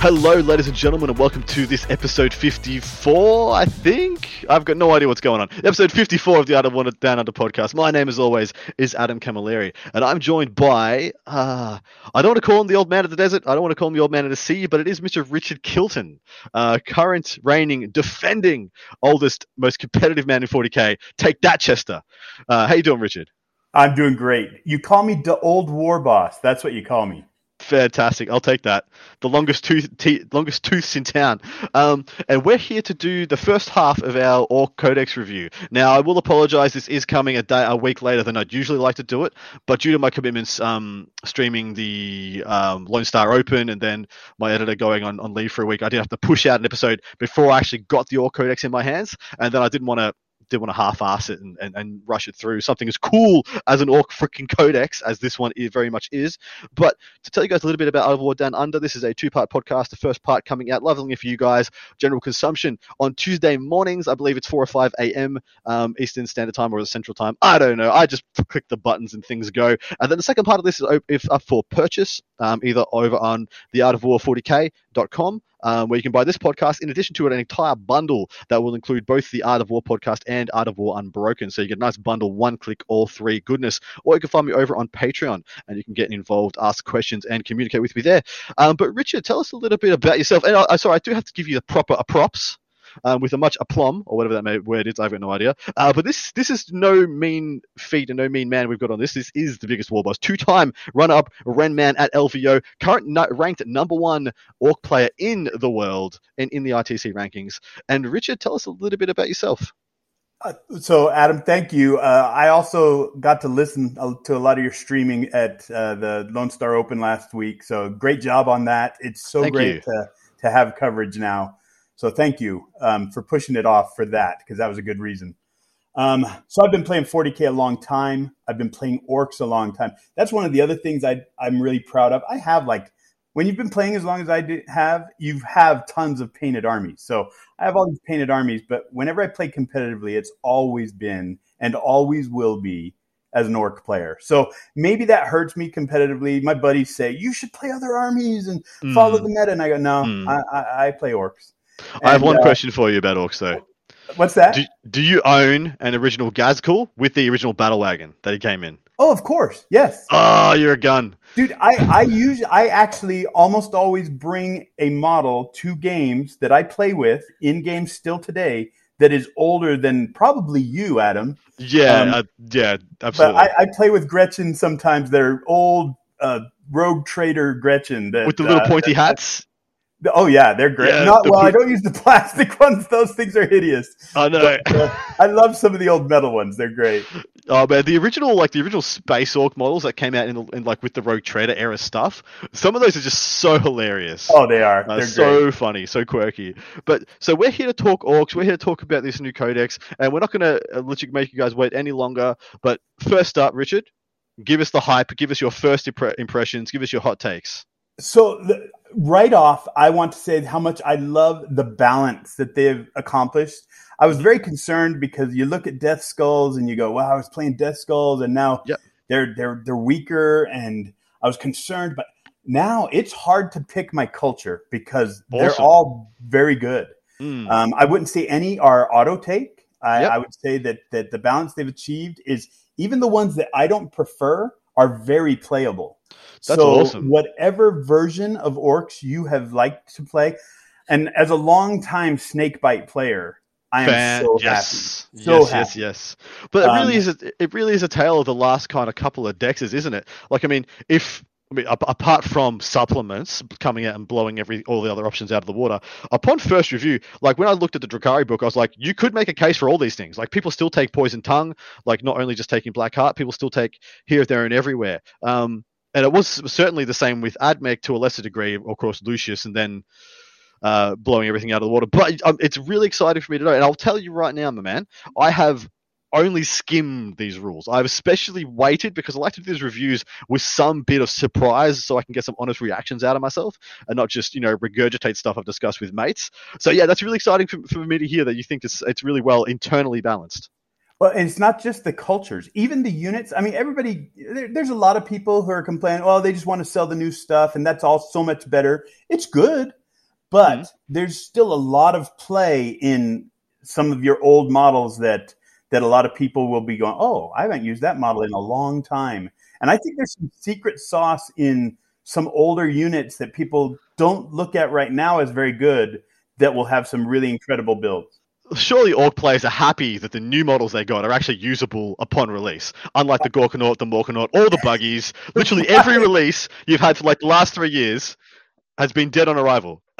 Hello, ladies and gentlemen, and welcome to this episode 54, I think. I've got no idea what's going on. Episode 54 of the Art of Wanted Down Under podcast. My name, as always, is Adam Camilleri, and I'm joined by, uh, I don't want to call him the old man of the desert, I don't want to call him the old man of the sea, but it is Mr. Richard Killton, uh, current, reigning, defending, oldest, most competitive man in 40k. Take that, Chester. Uh, how you doing, Richard? I'm doing great. You call me the old war boss. That's what you call me. Fantastic. I'll take that. The longest tooth, longest tooths in town. Um, and we're here to do the first half of our Orc Codex review. Now, I will apologize. This is coming a day, a week later than I'd usually like to do it, but due to my commitments, um, streaming the um, Lone Star Open and then my editor going on, on leave for a week, I did have to push out an episode before I actually got the Orc Codex in my hands, and then I didn't want to did want to half-ass it and, and, and rush it through. Something as cool as an orc freaking codex as this one is, very much is. But to tell you guys a little bit about overlord down under this is a two-part podcast the first part coming out. Lovingly for you guys general consumption on tuesday mornings. I believe it's 4 or 5 a.m um, eastern standard time or central time. I don't know. I just click the buttons and things go. And then the second part of this is if up for purchase um, either over on the art of war 40k.com um, where you can buy this podcast in addition to an entire bundle that will include both the Art of War podcast and Art of War Unbroken. So you get a nice bundle, one click, all three goodness. Or you can find me over on Patreon and you can get involved, ask questions, and communicate with me there. Um, but Richard, tell us a little bit about yourself. And I, sorry, I do have to give you the proper a props um, with a much aplomb or whatever that may, word is. I've got no idea. Uh, but this this is no mean feat and no mean man we've got on this. This is the biggest war boss. Two time run up Ren Man at LVO, current no, ranked number one orc player in the world and in the ITC rankings. And Richard, tell us a little bit about yourself. Uh, so, Adam, thank you. Uh, I also got to listen to a lot of your streaming at uh, the Lone Star Open last week. So, great job on that. It's so Thank great you. to to have coverage now. So, thank you um, for pushing it off for that because that was a good reason. Um, so, I've been playing 40k a long time. I've been playing orcs a long time. That's one of the other things I, I'm really proud of. I have like when you've been playing as long as I do have, you have tons of painted armies. So I have all these painted armies, but whenever I play competitively, it's always been and always will be as an orc player. So maybe that hurts me competitively. My buddies say you should play other armies and follow Mm. the meta, and I go, no, Mm. I, I, I play orcs. I have And, one uh, question for you about orcs though. What's that? Do, do you own an original Ghazghkull with the original battle wagon that he came in? oh, of course, yes. Oh, you're a gun. Dude, I, I use I actually almost always bring a model to games that I play with in games still today that is older than probably you, Adam. Yeah, Um, uh, yeah, But absolutely. I, I play with Gretchin sometimes. They're old uh, rogue trader Gretchin. That, with the little uh, pointy hats. Oh yeah, they're great. Yeah, Not the well. I don't use the plastic ones. Those things are hideous. I know. Uh, I love some of the old metal ones. They're great. Oh man, the original like the original space orc models that came out in, the, in like with the Rogue Trader era stuff. Some of those are just so hilarious. Oh, they are. Uh, They're so great. funny, so quirky. But so we're here to talk orcs. We're here to talk about this new codex, and we're not going to uh, let you make you guys wait any longer. But first up, Richard, give us the hype. Give us your first impre- impressions. Give us your hot takes. So the, right off, I want to say how much I love the balance that they've accomplished. I was very concerned because you look at Death Skulls and you go, "Wow, I was playing Death Skulls, and now Yep. they're they're they're weaker." And I was concerned, but now it's hard to pick my culture because they're all very good. Mm. Um, I wouldn't say any are auto take. I, Yep. I would say that that the balance they've achieved is even the ones that I don't prefer are very playable. That's so awesome. whatever version of orcs you have liked to play, and as a longtime snakebite player, I am Fan- so yes, happy. So yes, happy. yes, yes. But it really Um, is. A, it really is a tale of the last kind of couple of dexes, isn't it? Like, I mean, if I mean, apart from supplements coming out and blowing every all the other options out of the water, upon first review, like when I looked at the Drukhari book, I was like, you could make a case for all these things. Like people still take poison tongue, like not only just taking black heart, people still take here, there, and everywhere. Um, and it was certainly the same with Admech to a lesser degree, of course, Lucius, and then uh, blowing everything out of the water. But um, it's really exciting for me to know, and I'll tell you right now, my man, I have only skimmed these rules. I've especially waited because I like to do these reviews with some bit of surprise so I can get some honest reactions out of myself and not just, you know, regurgitate stuff I've discussed with mates. So yeah, that's really exciting for, for me to hear that you think it's, it's really well internally balanced. Well, and it's not just the cultures, even the units. I mean, everybody, there, there's a lot of people who are complaining, oh, they just want to sell the new stuff and that's all so much better. It's good, but mm-hmm. there's still a lot of play in some of your old models that that a lot of people will be going, oh, I haven't used that model in a long time. And I think there's some secret sauce in some older units that people don't look at right now as very good that will have some really incredible builds. Surely Orc players are happy that the new models they got are actually usable upon release. Unlike the Gorkanaut, the Morkanaut, all the buggies, literally every release you've had for like the last three years has been dead on arrival.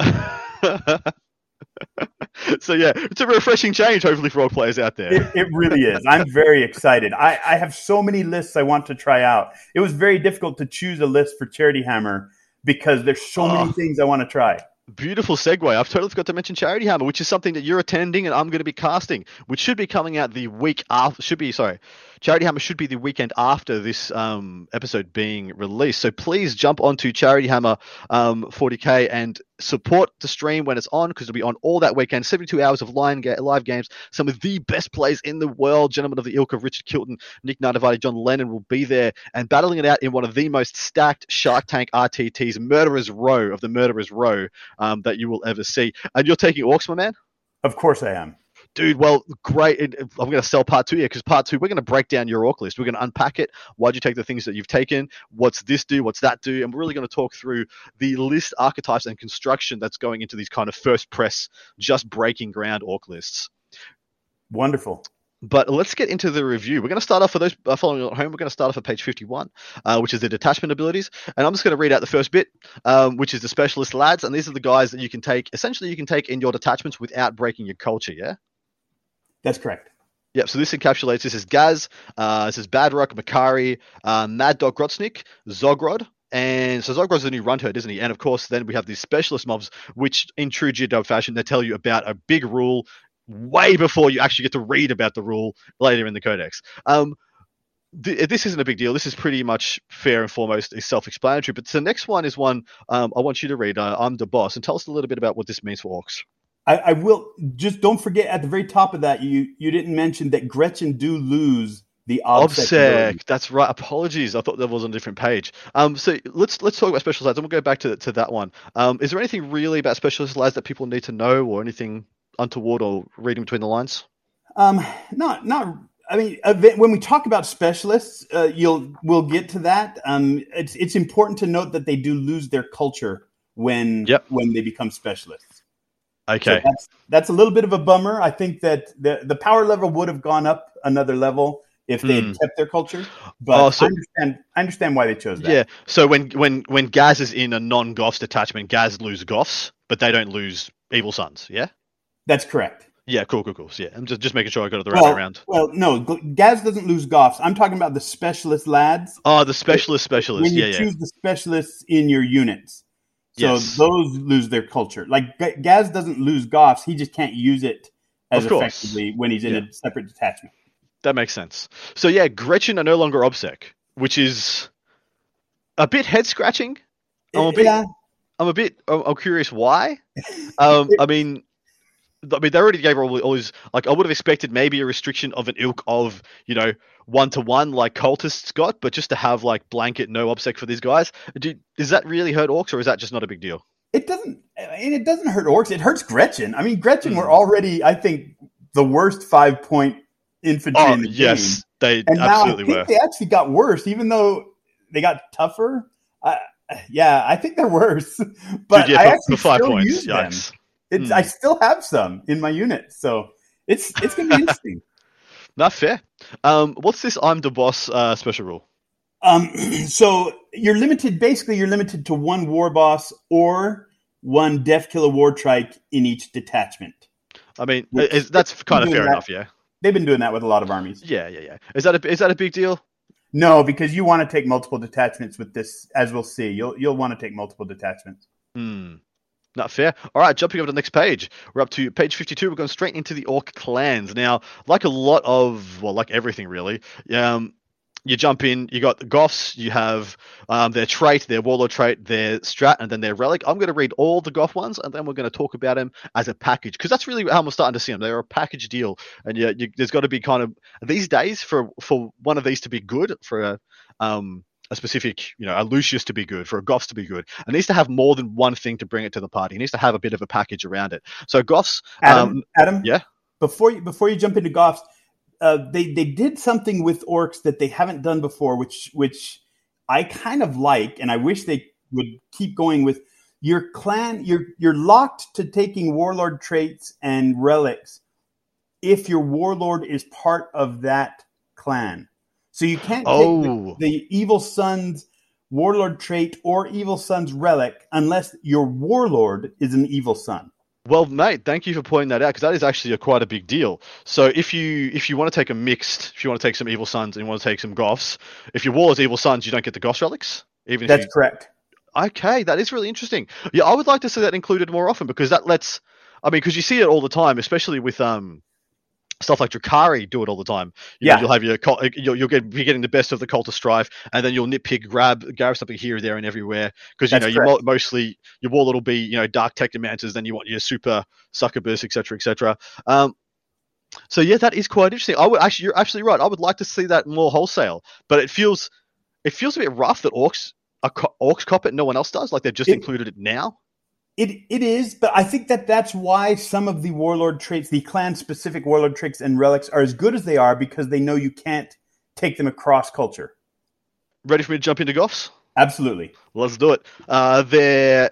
so yeah, it's a refreshing change, hopefully for all players out there. It, it really is. I'm very excited. I, I, have so many lists I want to try out. It was very difficult to choose a list for Charity Hammer because there's so oh. many ah. things I want to try. Beautiful segue. I've totally forgot to mention Charity Hammer, which is something that you're attending and I'm going to be casting, which should be coming out the week after. Should be sorry, Charity Hammer should be the weekend after this um, episode being released. So please jump onto Charity Hammer um, 40k and support the stream when it's on because it'll be on all that weekend. 72 hours of live, games. Some of the best players in the world. Gentlemen of the ilk of Richard Killton, Nick Nanavati, John Lennon will be there and battling it out in one of the most stacked Shark Tank RTTs, Murderer's Row of the Murderer's Row um, that you will ever see. And you're taking Orcs, my man? Of course I am dude, well, great. I'm going to sell part two here because part two, we're going to break down your orc list. We're going to unpack it. Why'd you take the things that you've taken? What's this do? What's that do? And we're really going to talk through the list archetypes and construction that's going into these kind of first press, just breaking ground orc lists. Wonderful. But let's get into the review. We're going to start off for those uh, following at home. We're going to start off at page 51, uh, which is the detachment abilities. And I'm just going to read out the first bit, um, which is the specialist lads. And these are the guys that you can take, essentially, you can take in your detachments without breaking your culture, yeah? That's correct. Yep. So this encapsulates this is Gaz, uh, this is Badrukk, Makari, uh, Mad Dog Grotsnik, Zodgrod, and so Zodgrod's the new Runtherd, isn't he? And of course, then we have these specialist mobs, which in true GW fashion, they tell you about a big rule way before you actually get to read about the rule later in the codex. Um, th- this isn't a big deal. This is pretty much fair and foremost is self-explanatory. But the next one is one um, I want you to read. Uh, I'm the boss, and tell us a little bit about what this means for orcs. I, I, will just don't forget at the very top of that you you didn't mention that Gretchin do lose the obsec. That's right. Apologies. I thought that was on a different page. Um, so let's let's talk about specialist lads, and we'll go back to to that one. Um, is there anything really about specialist lads that people need to know, or anything untoward, or reading between the lines? Um, not not. I mean, when we talk about specialists, uh, you'll we'll get to that. Um, it's it's important to note that they do lose their culture when yep. when they become specialists. Okay. So that's, that's a little bit of a bummer. I think that the, the power level would have gone up another level if they had mm. kept their culture. But oh, so, I understand I understand why they chose that. Yeah. So when when when Gaz is in a non Goffs detachment, Gaz lose Goffs, but they don't lose Evil Sons, yeah? That's correct. Yeah, cool, cool, cool. So, yeah, I'm just, just making sure I got it the right well, way around. Well, no, Gaz doesn't lose Goffs. I'm talking about the specialist lads. Oh, the specialist specialists. When you yeah, choose yeah. the specialists in your units. So yes. those lose their culture. Like Gaz doesn't lose Goff's, he just can't use it as effectively when he's in yeah. a separate detachment. That makes sense. So yeah, Gretchin are no longer OBSEC, which is a bit head scratching. I'm a bit. Yeah. I'm a bit. I'm curious why. Um, I mean, I mean, they already gave all, all his like. I would have expected maybe a restriction of an ilk of you know one to one like cultists got, but just to have like blanket no obsec for these guys, do, does that really hurt orcs or is that just not a big deal? It doesn't. I mean, it doesn't hurt orcs. It hurts Gretchin. I mean, Gretchin mm. were already, I think, the worst five point infantry oh, in the yes, game. they and absolutely now I think were. They actually got worse, even though they got tougher. Uh, yeah, I think they're worse. But Dude, yeah, I for, actually five still points, use yikes. them. It's mm. I still have some in my unit, so it's it's gonna be interesting. Not fair. Um, what's this I'm the boss uh, special rule? Um, so you're limited. Basically, you're limited to one war boss or one Deffkilla War Trike in each detachment. I mean, is, that's kind of fair that. enough, yeah. They've been doing that with a lot of armies. Yeah, yeah, yeah. Is that a is that a big deal? No, because you want to take multiple detachments with this, as we'll see. You'll you'll want to take multiple detachments. Hmm. Not fair. All right, jumping over to the next page. We're up to page 52. We're going straight into the Orc clans. Now, like a lot of, well, like everything really, um, you jump in, you got the Goffs, you have um, their trait, their warlord trait, their strat, and then their relic. I'm going to read all the Goff ones, and then we're going to talk about them as a package because that's really how I'm starting to see them. They're a package deal, and yeah, you, there's got to be kind of these days for for one of these to be good for a um, a specific, you know, a Lucius to be good, for a Goffs to be good. It needs to have more than one thing to bring it to the party. It needs to have a bit of a package around it. So Goffs, Adam, um, Adam, yeah. Before you before you jump into Goths, uh, they they did something with orcs that they haven't done before, which which I kind of like, and I wish they would keep going with. Your clan, you're you're locked to taking warlord traits and relics if your warlord is part of that clan. So you can't take Oh. the, the evil son's warlord trait or evil son's relic unless your warlord is an evil son. Well, mate, thank you for pointing that out because that is actually a quite a big deal. So if you if you want to take a mixed, if you want to take some evil sons and you want to take some goffs, if your war is evil sons, you don't get the goff relics. Even if That's you, correct. okay, that is really interesting. Yeah, I would like to see that included more often because that lets, I mean, because you see it all the time, especially with um stuff like Drukhari do it all the time. You know, Yeah. you'll have your you'll, you'll get be getting the best of the cult of strife, and then you'll nitpick, grab, grab something here, there, and everywhere because you That's know you mo- mostly your wall. warlord will be you know dark technomancers, then you want your super succubus, etc., etc. Um, so yeah, that is quite interesting. I would actually, you're absolutely right. I would like to see that more wholesale, but it feels it feels a bit rough that orcs co- orcs cop it, no one else does. Like they've just It- included it now. It it is, but I think that that's why some of the warlord traits, the clan specific warlord traits and relics, are as good as they are because they know you can't take them across culture. Ready for me to jump into Goffs? Absolutely. Let's do it. Uh, their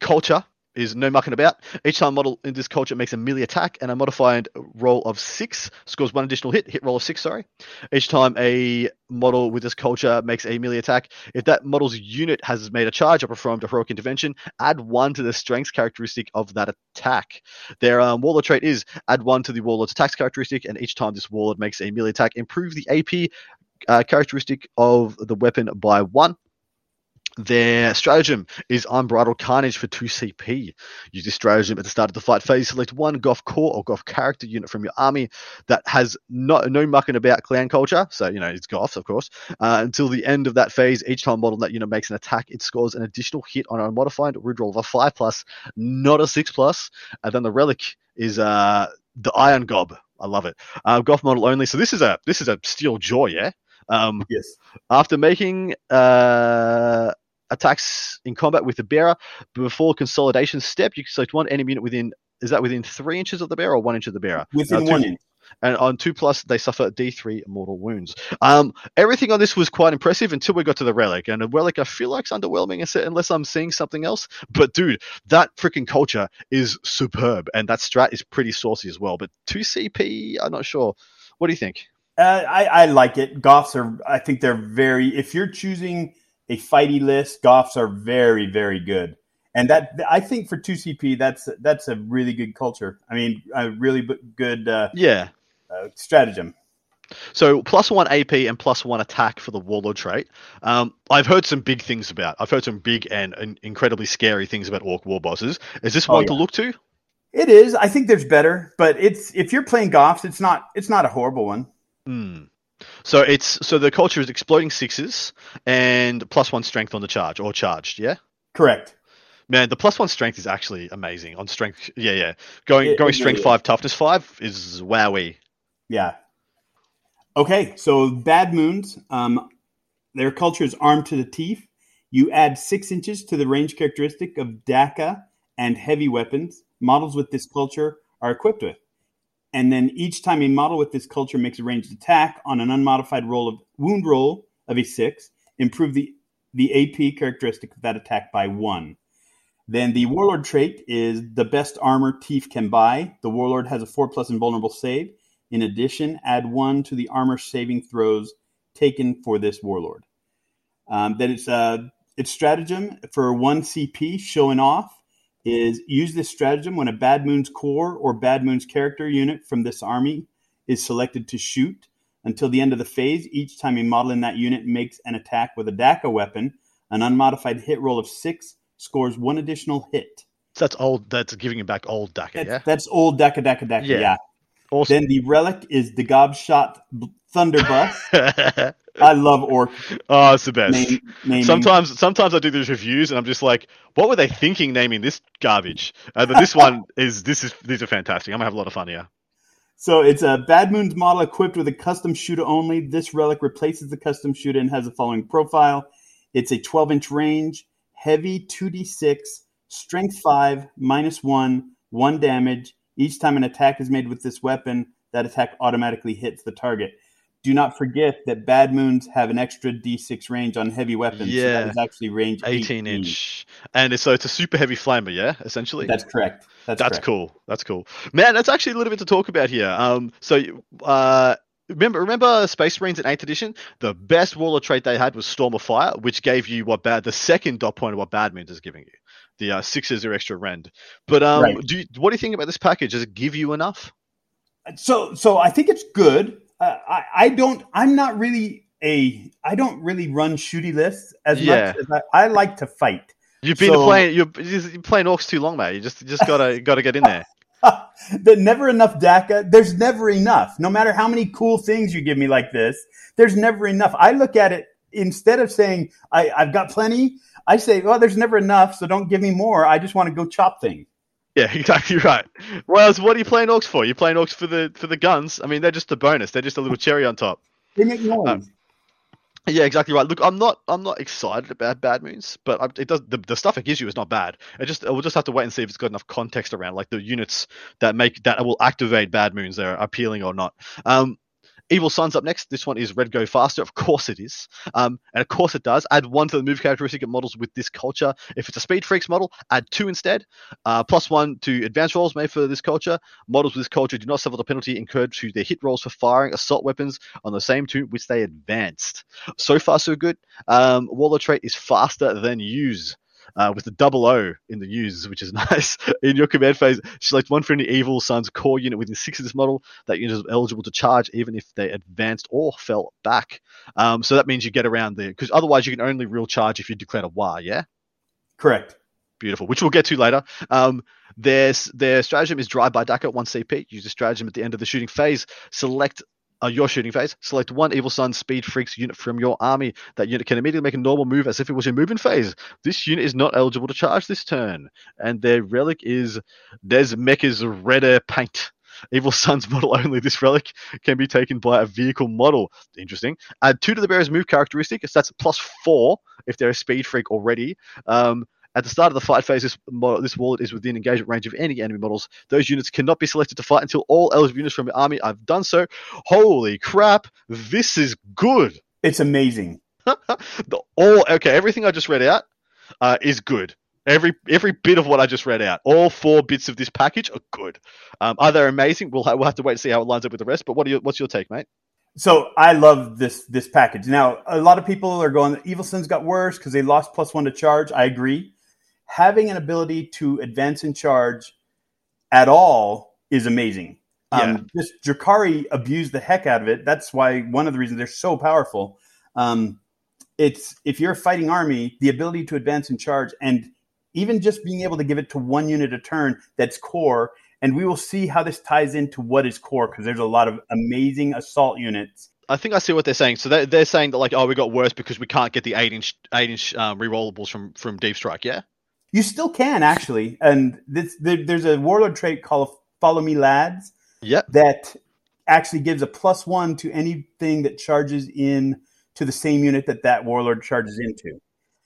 culture is no mucking about. Each time a model in this culture makes a melee attack and a modified roll of six, scores one additional hit, hit roll of six, sorry. Each time a model with this culture makes a melee attack, if that model's unit has made a charge or performed a heroic intervention, add one to the strength characteristic of that attack. Their um, warlord trait is add one to the warlord's attacks characteristic, and each time this warlord makes a melee attack, improve the AP uh, characteristic of the weapon by one. Their stratagem is Unbridled Carnage for 2 CP. Use this stratagem at the start of the fight phase. Select one Goff core or Goff character unit from your army that has no, no mucking about clan culture, so you know it's Goffs, of course. Uh, until the end of that phase, each time a model that unit makes an attack, it scores an additional hit on a modified root roll of a 5 plus, not a 6 plus. And then the relic is uh, the Iron Gob. I love it. Uh, Goff model only. So this is a this is a steel jaw, yeah. Um, Yes. after making uh, attacks in combat with the bearer before consolidation step, you can select one enemy unit within. Is that within three inches of the bearer or one inch of the bearer? Within Uh, one inch. And on two plus, they suffer D3 mortal wounds. Um, everything on this was quite impressive until we got to the relic, and the relic I feel like, like's underwhelming unless I'm seeing something else. But dude, that freaking culture is superb, and that strat is pretty saucy as well. But two CP, I'm not sure. What do you think? Uh, I, I like it. Goffs are, I think they're very, if you're choosing a fighty list, Goffs are very, very good. And that, I think for 2CP, that's, that's a really good culture. I mean, a really b- good uh, Yeah, uh, stratagem. So plus one AP and plus one attack for the warlord trait. Um, I've heard some big things about. I've heard some big and, and incredibly scary things about orc war bosses. Is this Oh, one to look to? It is. I think there's better, but it's, if you're playing Goffs, it's not, it's not a horrible one. Hmm. So it's so the culture is exploding sixes and plus one strength on the charge or charged. Yeah, Correct. man, the plus one strength is actually amazing on strength. Yeah, yeah. Going It- going strength five, toughness five is wowie. Yeah. Okay, so Bad Moons, um, their culture is armed to the teeth. You add six inches to the range characteristic of Dakka and heavy weapons models with this culture are equipped with. And then each time a model with this culture makes a ranged attack on an unmodified roll of wound roll of a six, improve the, the AP characteristic of that attack by one. Then the Warlord trait is the best armor Teeth can buy. The Warlord has a four plus invulnerable save. In addition, add one to the armor saving throws taken for this warlord. Um, then it's uh, its stratagem for one CP showing off is use this stratagem when a Bad Moon's core or Bad Moon's character unit from this army is selected to shoot until the end of the phase. Each time a model in that unit makes an attack with a Dakka weapon, an unmodified hit roll of six scores one additional hit. So that's old. That's giving it back old Dakka. That's, yeah. that's old Dakka, Dakka, Dakka. Yeah. Yeah. Awesome. Then the relic is the Gobshot B- Thunderbuss. I love Orc oh, it's the best. name, naming. Sometimes, sometimes I do these reviews and I'm just like, what were they thinking naming this garbage? Uh, but this one is this is these are fantastic. I'm gonna have a lot of fun here. So it's a Bad Moon's model equipped with a custom shooter only. This relic replaces the custom shooter and has the following profile. It's a 12 inch range, heavy 2d6, strength 5, minus 1, 1 damage. Each time an attack is made with this weapon, that attack automatically hits the target. Do not forget that Bad Moons have an extra d6 range on heavy weapons. So Yeah. that is actually range 18 inch, and it's, so it's a super heavy flamer. Yeah, essentially. That's correct. That's, That's correct. cool. That's cool, man. That's actually a little bit to talk about here. Um, so uh, remember, remember Space Marines in Eighth Edition? The best warlord trait they had was Storm of Fire, which gave you what bad the second dot point of what Bad Moons is giving you. The uh, sixes are extra rend. But um, Right. do you, what do you think about this package? Does it give you enough? so so I think it's good. Uh, I I don't. I'm not really a. I don't really run shooty lists as Yeah. much as I, I like to fight. You've been So- playing. You're, you're playing orcs too long, mate. You just you just gotta gotta get in there. There's never enough Dakka. There's never enough. No matter how many cool things you give me like this, there's never enough. I look at it instead of saying I, I've got plenty. I say, well, there's never enough, so don't give me more. I just want to go chop things. Yeah, exactly right. Whereas, what are you playing orcs for? You're playing orcs for the for the guns. I mean, they're just a bonus. They're just a little cherry on top. They make noise. Um, Yeah, exactly right. Look, I'm not I'm not excited about Bad Moons, but I, it does the, the stuff it gives you is not bad. It just we'll just have to wait and see if it's got enough context around, like the units that make that will activate Bad Moons. They're appealing or not. Um, Evil Sun's up next. This one is Red Go Faster. Of course it is. Um, and of course it does. Add one to the move characteristic of models with this culture. If it's a Speed Freaks model, add two instead. Uh, plus one to advanced rolls made for this culture. Models with this culture do not suffer the penalty incurred to their hit rolls for firing assault weapons on the same turn which they advanced. So far, so good. Um, Warlord trait is faster than use. Uh, with the double O in the use, which is nice. In your command phase, select one friendly Evil Sun's core unit within six of this model. That unit is eligible to charge even if they advanced or fell back. Um, so that means you get around the because otherwise you can only real charge if you declare a war. Yeah, Correct. beautiful. Which we'll get to later. Um, their their stratagem is drive by Dakka one CP. Use the stratagem at the end of the shooting phase. Select. Uh, your shooting phase. Select one Evil Sun Speed Freaks unit from your army. That unit can immediately make a normal move as if it was your moving phase. This unit is not eligible to charge this turn. And their relic is Des Mecha's Red Air Paint. Evil Sun's model only. This relic can be taken by a vehicle model. Interesting. Add two to the bearer's move characteristic. So that's plus four if they're a speed freak already. Um, at the start of the fight phase, this, model, this wallet is within engagement range of any enemy models. Those units cannot be selected to fight until all eligible units from your army have done so. Holy crap! This is good. It's amazing. the, all okay. Everything I just read out uh, is good. Every every bit of what I just read out, all four bits of this package are good. Um, are they amazing? We'll we'll have to wait and see how it lines up with the rest. But what are your, what's your take, mate? So I love this this package. Now, a lot of people are going, that Evil Sons got worse because they lost plus one to charge. I agree. Having an ability to advance and charge at all is amazing. Um, this Drukhari abused the heck out of it. That's why one of the reasons they're so powerful. Um, it's if you're a fighting army, the ability to advance and charge, and even just being able to give it to one unit a turn that's core. And we will see how this ties into what is core because there's a lot of amazing assault units I think I see what they're saying. So they're, they're saying that like, oh, we got worse because we can't get the eight inch eight inch um, rerollables from from Deep Strike. Yeah. You still can actually, and this there, there's a warlord trait called "Follow Me, Lads" Yep. that actually gives a plus one to anything that charges in to the same unit that that warlord charges into.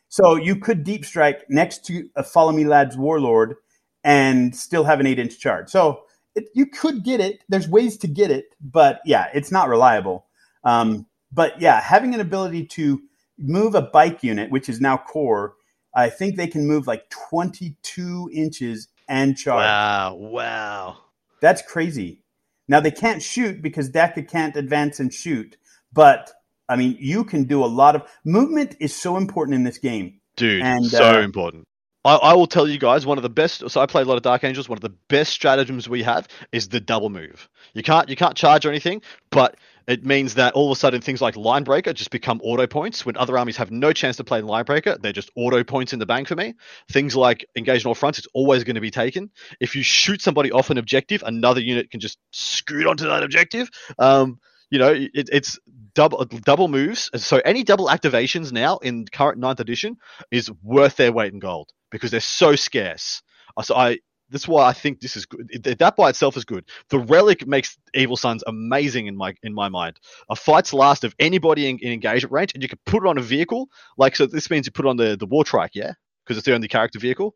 So you could deep strike next to a "Follow Me, Lads" warlord and still have an eight inch charge. So it, you could get it. There's ways to get it, but yeah, it's not reliable. Um, but yeah, having an ability to move a bike unit, which is now core, I think they can move like 22 inches and charge. Wow. Wow. That's crazy. Now they can't shoot because Dakka can't advance and shoot, but I mean, you can do a lot of movement is so important in this game. Dude, And, so uh, important. I, I will tell you guys one of the best. So I play a lot of Dark Angels. One of the best stratagems we have is the double move. You can't you can't charge or anything, but it means that all of a sudden things like Line Breaker just become auto points when other armies have no chance to play Line Breaker. They're just auto points in the bank for me. Things like Engage on all fronts, it's always going to be taken. If you shoot somebody off an objective, another unit can just scoot onto that objective. Um, you know, it, it's double double moves. So any double activations now in current ninth edition is worth their weight in gold because they're so scarce. So I that's why I think this is good. That by itself is good. The relic makes Evil Sons amazing in my in my mind. A fight's last of anybody in, in engagement range, and you can put it on a vehicle. Like so, this means you put it on the the war trike, yeah, because it's the only character vehicle.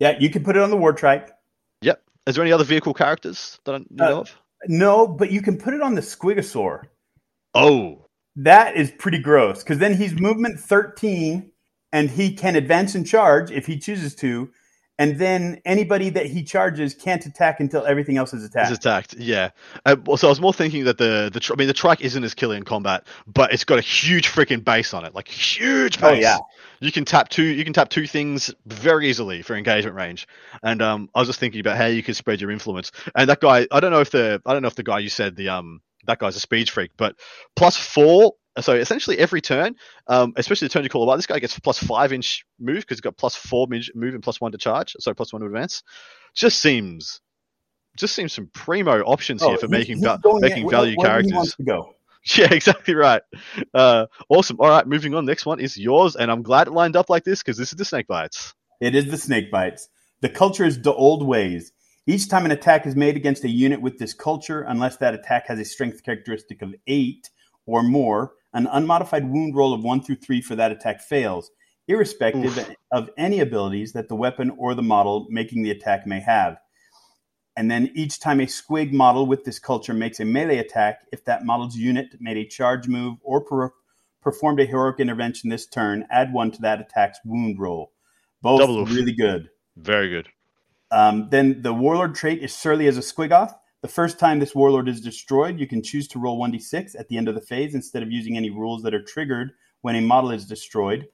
Yeah, you can put it on the war trike. Yep. Is there any other vehicle characters that I know Uh, of? No, but you can put it on the Squigosaur. Oh, That is pretty gross because then he's movement 13 and he can advance and charge if he chooses to. And then anybody that he charges can't attack until everything else is attacked. It's attacked, yeah. Uh, so I was more thinking that the the tr- I mean the trike isn't as killing in combat, but it's got a huge freaking base on it, like huge base. Oh, yeah. You can tap two. You can tap two things very easily for engagement range. And um, I was just thinking about how you could spread your influence. And that guy, I don't know if the I don't know if the guy you said the um that guy's a speed freak, but plus four. So essentially every turn, um, especially the turn you call about, this guy gets plus five inch move because he's got plus four mid- move and plus one to charge. So plus one to advance. Just seems, just seems some primo options Oh, here for making va- making where- value wherever he characters. go. Yeah, exactly right. Uh, awesome. All right, moving on. Next one is yours, and I'm glad it lined up like this because this is the snake bites. It is the snake bites. The culture is the old ways. Each time an attack is made against a unit with this culture, unless that attack has a strength characteristic of eight or more, an unmodified wound roll of one through three for that attack fails, irrespective Oof. of any abilities that the weapon or the model making the attack may have. And then each time a squig model with this culture makes a melee attack, if that model's unit made a charge move or per- performed a heroic intervention this turn, add one to that attack's wound roll. Both Double really good. Very good. Um, then the warlord trait is surly as a squigoth. The first time this warlord is destroyed, you can choose to roll 1d6 at the end of the phase instead of using any rules that are triggered when a model is destroyed.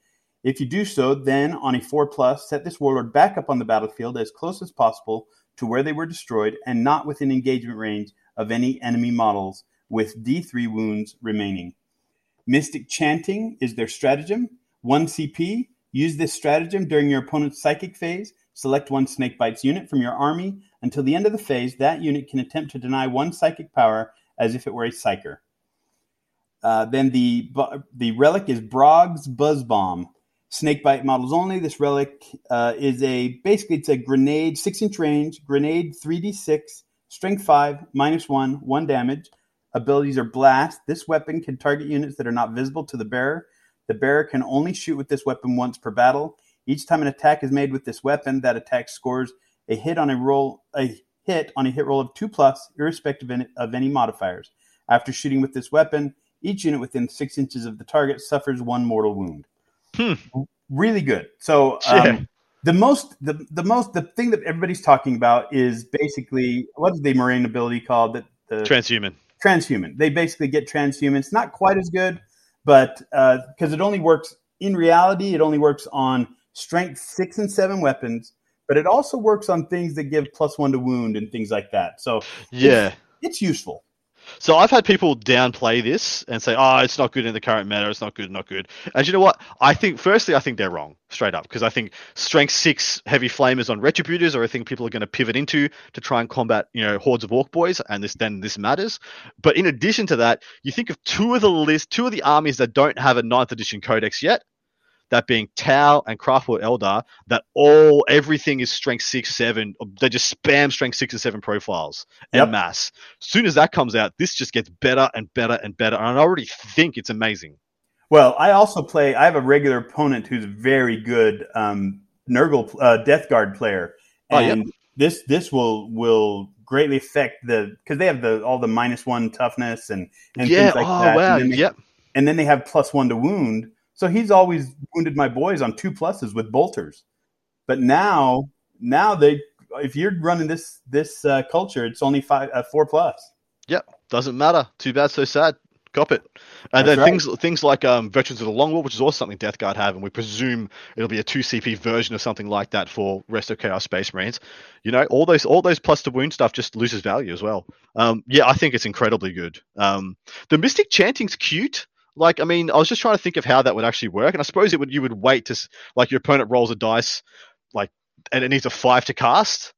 If you do so, then on a 4 plus, set this warlord back up on the battlefield as close as possible to where they were destroyed and not within engagement range of any enemy models with d3 wounds remaining. Mystic chanting is their stratagem. 1 CP. Use this stratagem during your opponent's psychic phase. Select one Snakebites unit from your army. Until the end of the phase, that unit can attempt to deny one psychic power as if it were a psyker. Uh, then the the relic is Brog's Buzz Bomb. Snakebite models only. This relic uh, is a basically it's a grenade, six inch range, grenade, three d six, strength five, minus one, one damage. Abilities are blast. This weapon can target units that are not visible to the bearer. The bearer can only shoot with this weapon once per battle. Each time an attack is made with this weapon, that attack scores a hit on a roll a hit on a hit roll of two plus, irrespective of any modifiers. After shooting with this weapon, each unit within six inches of the target suffers one mortal wound. Hmm. Really good. So Yeah. um, the most the, the most the thing that everybody's talking about is basically what is the marine ability called that the Transhuman. transhuman. They basically get transhuman. It's not quite as good, but because it only works in reality, it only works on strength six and seven weapons, but it also works on things that give plus one to wound and things like that. So Yeah. it's useful. So I've had people downplay this and say, "Oh, it's not good in the current meta. It's not good, not good." And you know what? I think firstly, I think they're wrong, straight up, because I think strength six heavy flamers on retributors, or I think people are going to pivot into to try and combat, you know, hordes of orc boys, and this then this matters. But in addition to that, you think of two of the list, two of the armies that don't have a ninth edition codex yet. That being Tau and Craftworld Eldar, that all everything is strength six, seven. They just spam strength six and seven profiles Yep. en masse. As soon as that comes out, this just gets better and better and better. And I already think it's amazing. Well, I also play. I have a regular opponent who's very good um, Nurgle uh, Death Guard player, Oh, yep. and this this will will greatly affect the because they have the all the minus one toughness and and yeah. things like oh that. wow. And then, they, Yep. and then they have plus one to wound. So he's always wounded my boys on two pluses with bolters. But now, now they if you're running this this uh, culture, it's only five uh, four plus. Yep. Doesn't matter. Too bad, so sad. Cop it. And That's then right. things things like um, Veterans of the Long War, which is also something Death Guard have, and we presume it'll be a two CP version of something like that for rest of Chaos Space Marines. You know, all those all those plus to wound stuff just loses value as well. Um, yeah, I think it's incredibly good. Um, the Mystic Chanting's cute. Like, I mean, I was just trying to think of how that would actually work, and I suppose it would you would wait to like your opponent rolls a dice, like, and it needs a five to cast,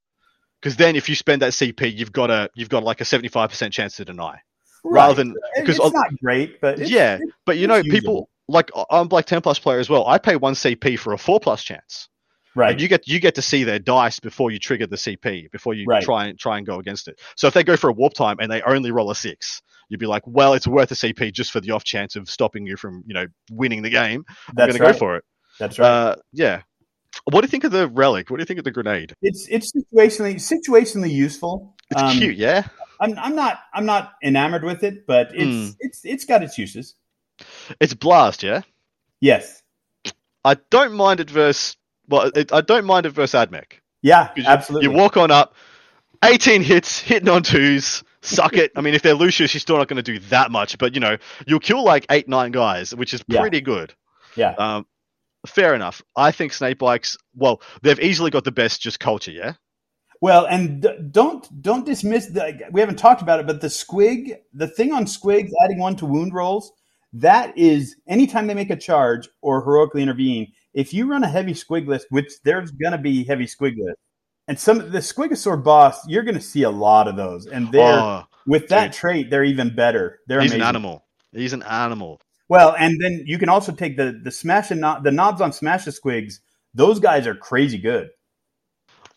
because then if you spend that CP, you've got a you've got like a seventy five percent chance to deny rather than because it's not great, but yeah, it's- but you know, usable. people like I'm Black Templars player as well. I pay one CP for a four plus chance. Right. And you get you get to see their dice before you trigger the CP before you Right. try and try and go against it. So if they go for a warp time and they only roll a six, you'd be like, well, it's worth a CP just for the off chance of stopping you from you know winning the game. I'm That's to right. go for it. That's right. Uh, yeah. What do you think of the relic? What do you think of the grenade? it's it's situationally situationally useful. It's Um, cute, yeah. I'm I'm not I'm not enamored with it, but it's Mm. it's it's got its uses. It's blast, yeah. Yes. I don't mind it versus well, it, I don't mind it versus Admech. Yeah. you- Absolutely. You walk on up, 18 hits, hitting on twos, suck it. I mean, if they're Lucius, you're still not going to do that much, but you know, you'll kill like eight, nine guys, which is Yeah. pretty good. Yeah. Um, fair enough. I think Snakebites, well, they've easily got the best just culture, yeah? Well, and d- don't don't dismiss the. We haven't talked about it, but the squig, the thing on squigs, adding one to wound rolls, that is anytime they make a charge or heroically intervene. If you run a heavy squig list, which there's gonna be heavy squig list, and some of the squigosaur boss, you're gonna see a lot of those, and they're Oh, with that dude. trait, they're even better. They're he's amazing. an animal. He's an animal. Well, and then you can also take the the smash and no, the knobs on smash the squigs. Those guys are crazy good.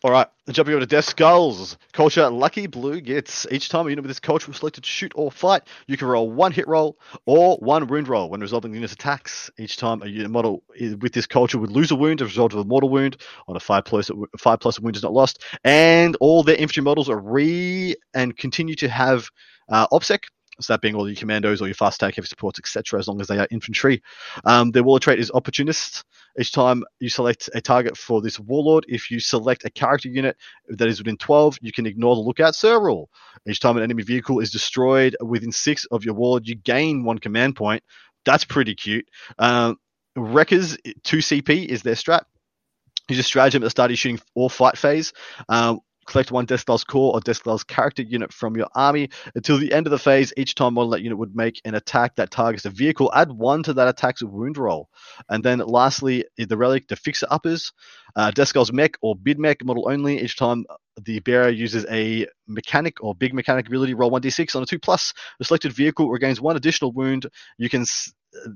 All right, jumping over to Death Skulls. Culture Lucky Blue Gitz each time a unit with this culture was selected to shoot or fight, you can roll one hit roll or one wound roll when resolving the unit's attacks. Each time a unit model with this culture would lose a wound as a result of a mortal wound on a five plus five plus a wound is not lost, and all their infantry models are re and continue to have uh, OPSEC. So that being all your commandos or your fast attack, heavy supports, etc., as long as they are infantry. Um, their war trait is opportunist. Each time you select a target for this warlord, if you select a character unit that is within 12, you can ignore the lookout sir rule. Each time an enemy vehicle is destroyed within six of your warlord, you gain one command point. That's pretty cute. Um, Wreckers 2 CP is their strat. Use a stratagem at the start of shooting or fight phase. Um, collect one Deathskull's core or Deathskull's character unit from your army. Until the end of the phase, each time model that unit would make an attack that targets a vehicle, add one to that attack's wound roll. And then lastly, the relic, the fixer uppers, uh, Mek or Big Mek model only. Each time the bearer uses a mechanic or big mechanic ability, roll 1d6 on a 2 plus. The selected vehicle regains one additional wound. You can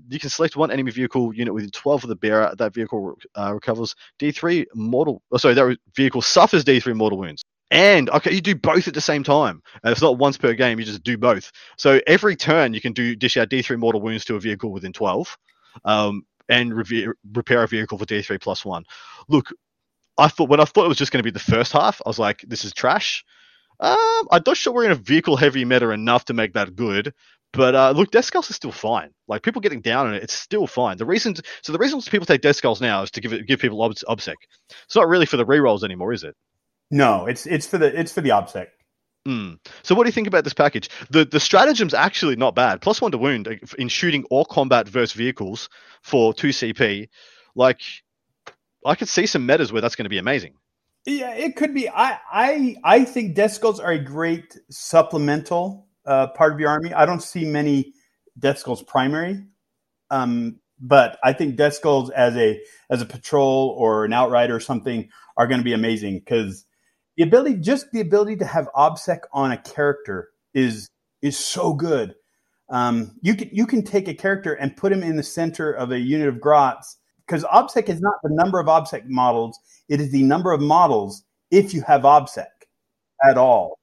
you can select one enemy vehicle unit within 12 of the bearer. That vehicle uh, recovers D3 mortal. Oh, sorry, that vehicle suffers D3 mortal wounds. And okay, you do both at the same time. And it's not once per game. You just do both. So every turn you can do dish out D3 mortal wounds to a vehicle within 12, um, and repair a vehicle for D3 plus one. Look, I thought when I thought it was just going to be the first half, I was like, this is trash. Um, I'm not sure we're in a vehicle heavy meta enough to make that good. But uh, look, Death Skulls is still fine. Like people getting down on it, it's still fine. The reasons, so the reasons people take Death now is to give it, give people obs- obsec. It's not really for the rerolls anymore, is it? No, it's it's for the it's for the obsec. Mm. So what do you think about this package? The the stratagem's actually not bad. Plus one to wound uh, in shooting or combat versus vehicles for two CP. Like I could see some metas where that's going to be amazing. Yeah, it could be. I I I think death skulls are a great supplemental uh, part of your army. I don't see many death skulls primary, um, but I think death skulls as a as a patrol or an outrider or something are going to be amazing because the ability, just the ability to have obsec on a character is is so good. Um, you can you can take a character and put him in the center of a unit of grots because obsec is not the number of obsec models it is the number of models if you have obsec at all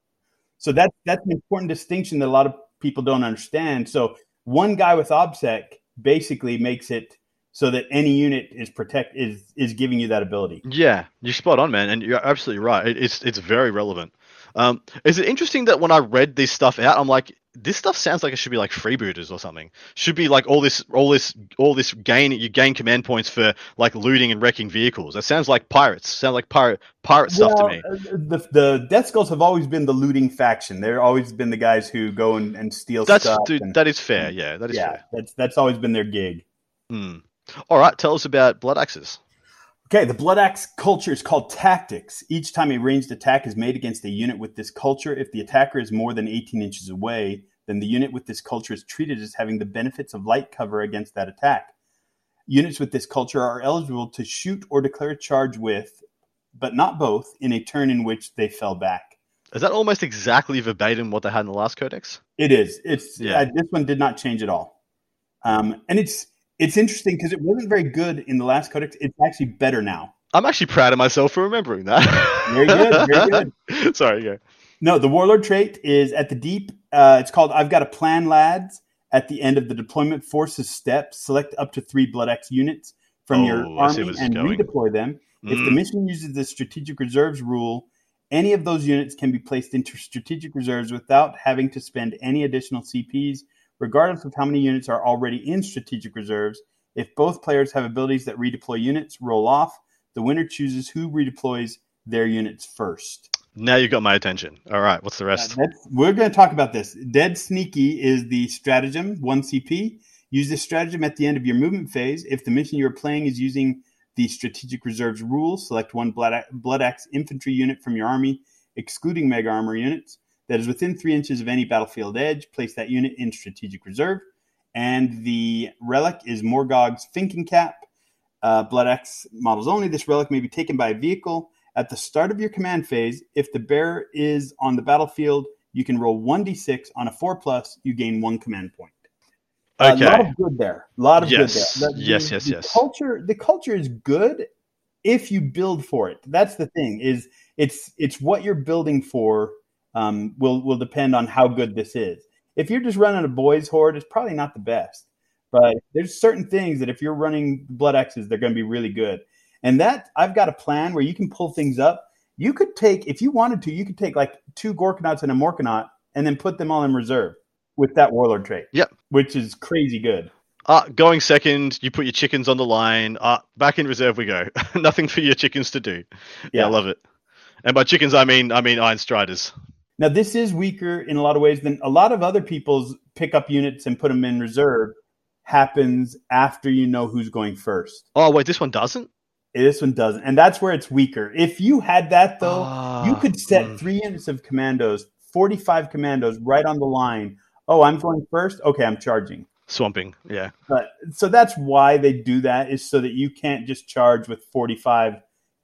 so that that's an important distinction that a lot of people don't understand so one guy with obsec basically makes it so that any unit is protect is is giving you that ability Yeah, you're spot on, man, and you're absolutely right. It, it's it's very relevant. Um, is it interesting that when I read this stuff out, I'm like, this stuff sounds like it should be like freebooters or something. Should be like all this, all this, all this gain. You gain command points for like looting and wrecking vehicles. That sounds like pirates. Sounds like pirate pirate stuff to me. uh, The, the Death Skulls have always been the looting faction. They've always been the guys who go and, and steal That's stuff. dude, and- that is fair. Yeah, that is yeah, fair. that's that's always been their gig. Hmm. All right, tell us about blood axes. Okay, the Blood Axe culture is called Tactics. Each time a ranged attack is made against a unit with this culture, if the attacker is more than 18 inches away, then the unit with this culture is treated as having the benefits of light cover against that attack. Units with this culture are eligible to shoot or declare a charge with, but not both, in a turn in which they fell back. Is that almost exactly verbatim what they had in the last codex? It is. It's Yeah. uh, this one did not change at all, um, and it's it's interesting because it wasn't very good in the last codex. It's actually better now. I'm actually proud of myself for remembering that. Very good, very good. Sorry, go. No, the warlord trait is at the deep. Uh, it's called "I've got a plan, lads." At the end of the deployment forces step, select up to three Blood Axe units from your Oh, see army where this is and going. redeploy them. If the Mm. mission uses the strategic reserves rule, any of those units can be placed into strategic reserves without having to spend any additional CPs, regardless of how many units are already in strategic reserves. If both players have abilities that redeploy units, roll off. The winner chooses who redeploys their units first. Now you got my attention. All right, what's the rest? Uh, we're going to talk about this. Dead Sneaky is the stratagem, 1 CP. Use this stratagem at the end of your movement phase. If the mission you're playing is using the Strategic Reserves rule, select one Blood, Blood Axe infantry unit from your army, excluding Mega Armor units, that is within three inches of any battlefield edge. Place that unit in Strategic Reserve. And the relic is Morgog's Thinking Cap. Uh, Blood Axe models only. This relic may be taken by a vehicle. At the start of your command phase, if the bearer is on the battlefield, you can roll 1d6 on a 4 plus, you gain one command point. Okay. A lot of good there. A lot of Yes. good there. Yes, yes, yes. Culture, the culture is good if you build for it. That's the thing. Is it's it's what you're building for um, will will depend on how good this is. If you're just running a boys horde, it's probably not the best. But there's certain things that if you're running blood axes, they're going to be really good. And that I've got a plan where you can pull things up. You could take, if you wanted to, you could take like two Gorkanauts and a Morkanaut and then put them all in reserve with that Warlord trait. Yep. Which is crazy good. Uh, going second, you put your chickens on the line. Uh, back in reserve we go. Nothing for your chickens to do. Yeah, I love it. And by chickens, I mean I mean Iron Striders. Now, this is weaker in a lot of ways than a lot of other people's pick up units and put them in reserve happens after you know who's going first. Oh wait, this one doesn't. This one doesn't. And that's where it's weaker. If you had that, though, you Ah, could set mm. three units of commandos, 45 commandos right on the line. Oh, I'm going first? Okay, I'm charging. swamping. Yeah. But so that's why they do that is so that you can't just charge with 45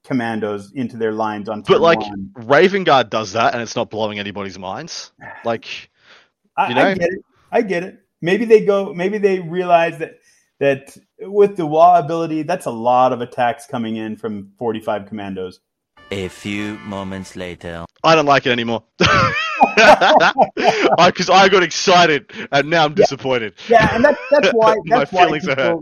commandos into their lines on turn But like one. Raven Guard does that, and it's not blowing anybody's minds. Like I, you know? I get it. I get it. Maybe they go. Maybe they realize that that with the wall ability, that's a lot of attacks coming in from 45 commandos. A few moments later. I don't like it anymore. Because I, got excited, and now I'm disappointed. Yeah, and that's that's why My that's why feelings are hurt.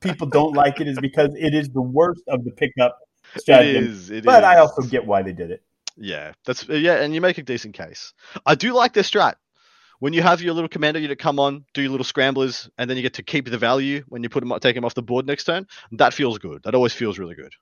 people, people don't like it is because it is the worst of the pickup It stratagem. is. It But I also get why they did it. Yeah, that's yeah, and you make a decent case. I do like their strat. When you have your little commander unit come on, do your little scramblers, and then you get to keep the value when you put them, take them off the board next turn. That feels good. That always feels really good.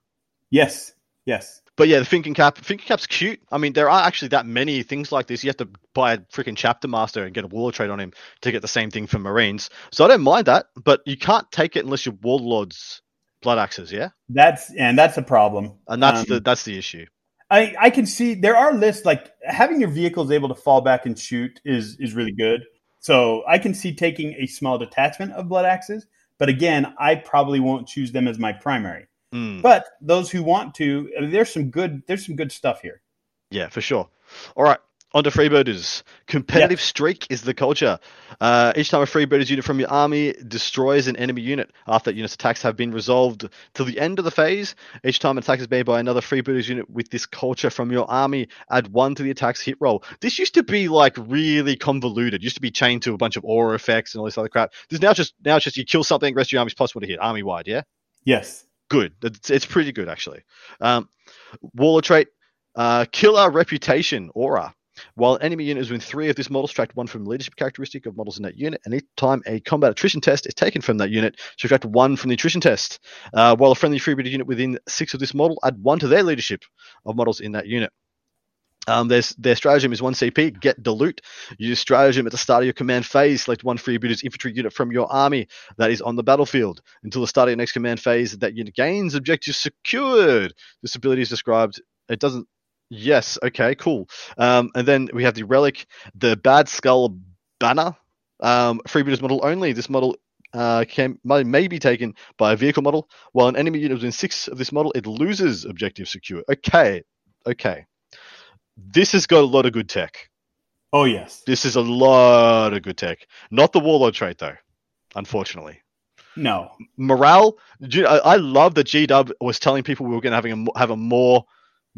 Yes, yes. But yeah, the thinking cap, thinking cap's cute. I mean, there are actually that many things like this. You have to buy a freaking chapter master and get a warlord trade on him to get the same thing for marines. So I don't mind that, but you can't take it unless your warlords blood axes, yeah. That's and that's a problem. And that's Um, the that's the issue. I, I can see there are lists like having your vehicles able to fall back and shoot is is really good. So I can see taking a small detachment of blood axes, but again, I probably won't choose them as my primary. Mm. But those who want to, I mean, there's some good there's some good stuff here. Yeah, for sure. All right, on to freebooters. Competitive streak is the culture. Uh, each time a freebooters unit from your army destroys an enemy unit after that unit's attacks have been resolved till the end of the phase, each time an attack is made by another freebooters unit with this culture from your army, add one to the attack's hit roll. This used to be like really convoluted. Used to be chained to a bunch of aura effects and all this other crap. This now just now it's just you kill something, rest of your army's possible to hit army wide. Yeah Yes. good. It's, it's pretty good actually. Um, Warlord trait, uh, killer reputation aura. While enemy unit is within three of this model, subtract one from the leadership characteristic of models in that unit. And each time a combat attrition test is taken from that unit, subtract one from the attrition test. Uh, while a friendly freebooter unit within six of this model, add one to their leadership of models in that unit. Um, there's, their stratagem is one CP, Get Da Loot. Use stratagem at the start of your command phase. Select one freebooter's infantry unit from your army that is on the battlefield. Until the start of your next command phase, that unit gains objectives secured. This ability is described. It doesn't. Yes. Okay. Cool. Um, and then we have the relic, the Bad Skull banner. Um, freebooters model only. This model uh, can may, may be taken by a vehicle model. While an enemy unit within six of this model, it loses objective secure. Okay. Okay this has got a lot of good tech. Oh yes, this is a lot of good tech. Not the warlord trait though, unfortunately. No morale. I love that G Dub was telling people we were going to having a, have a more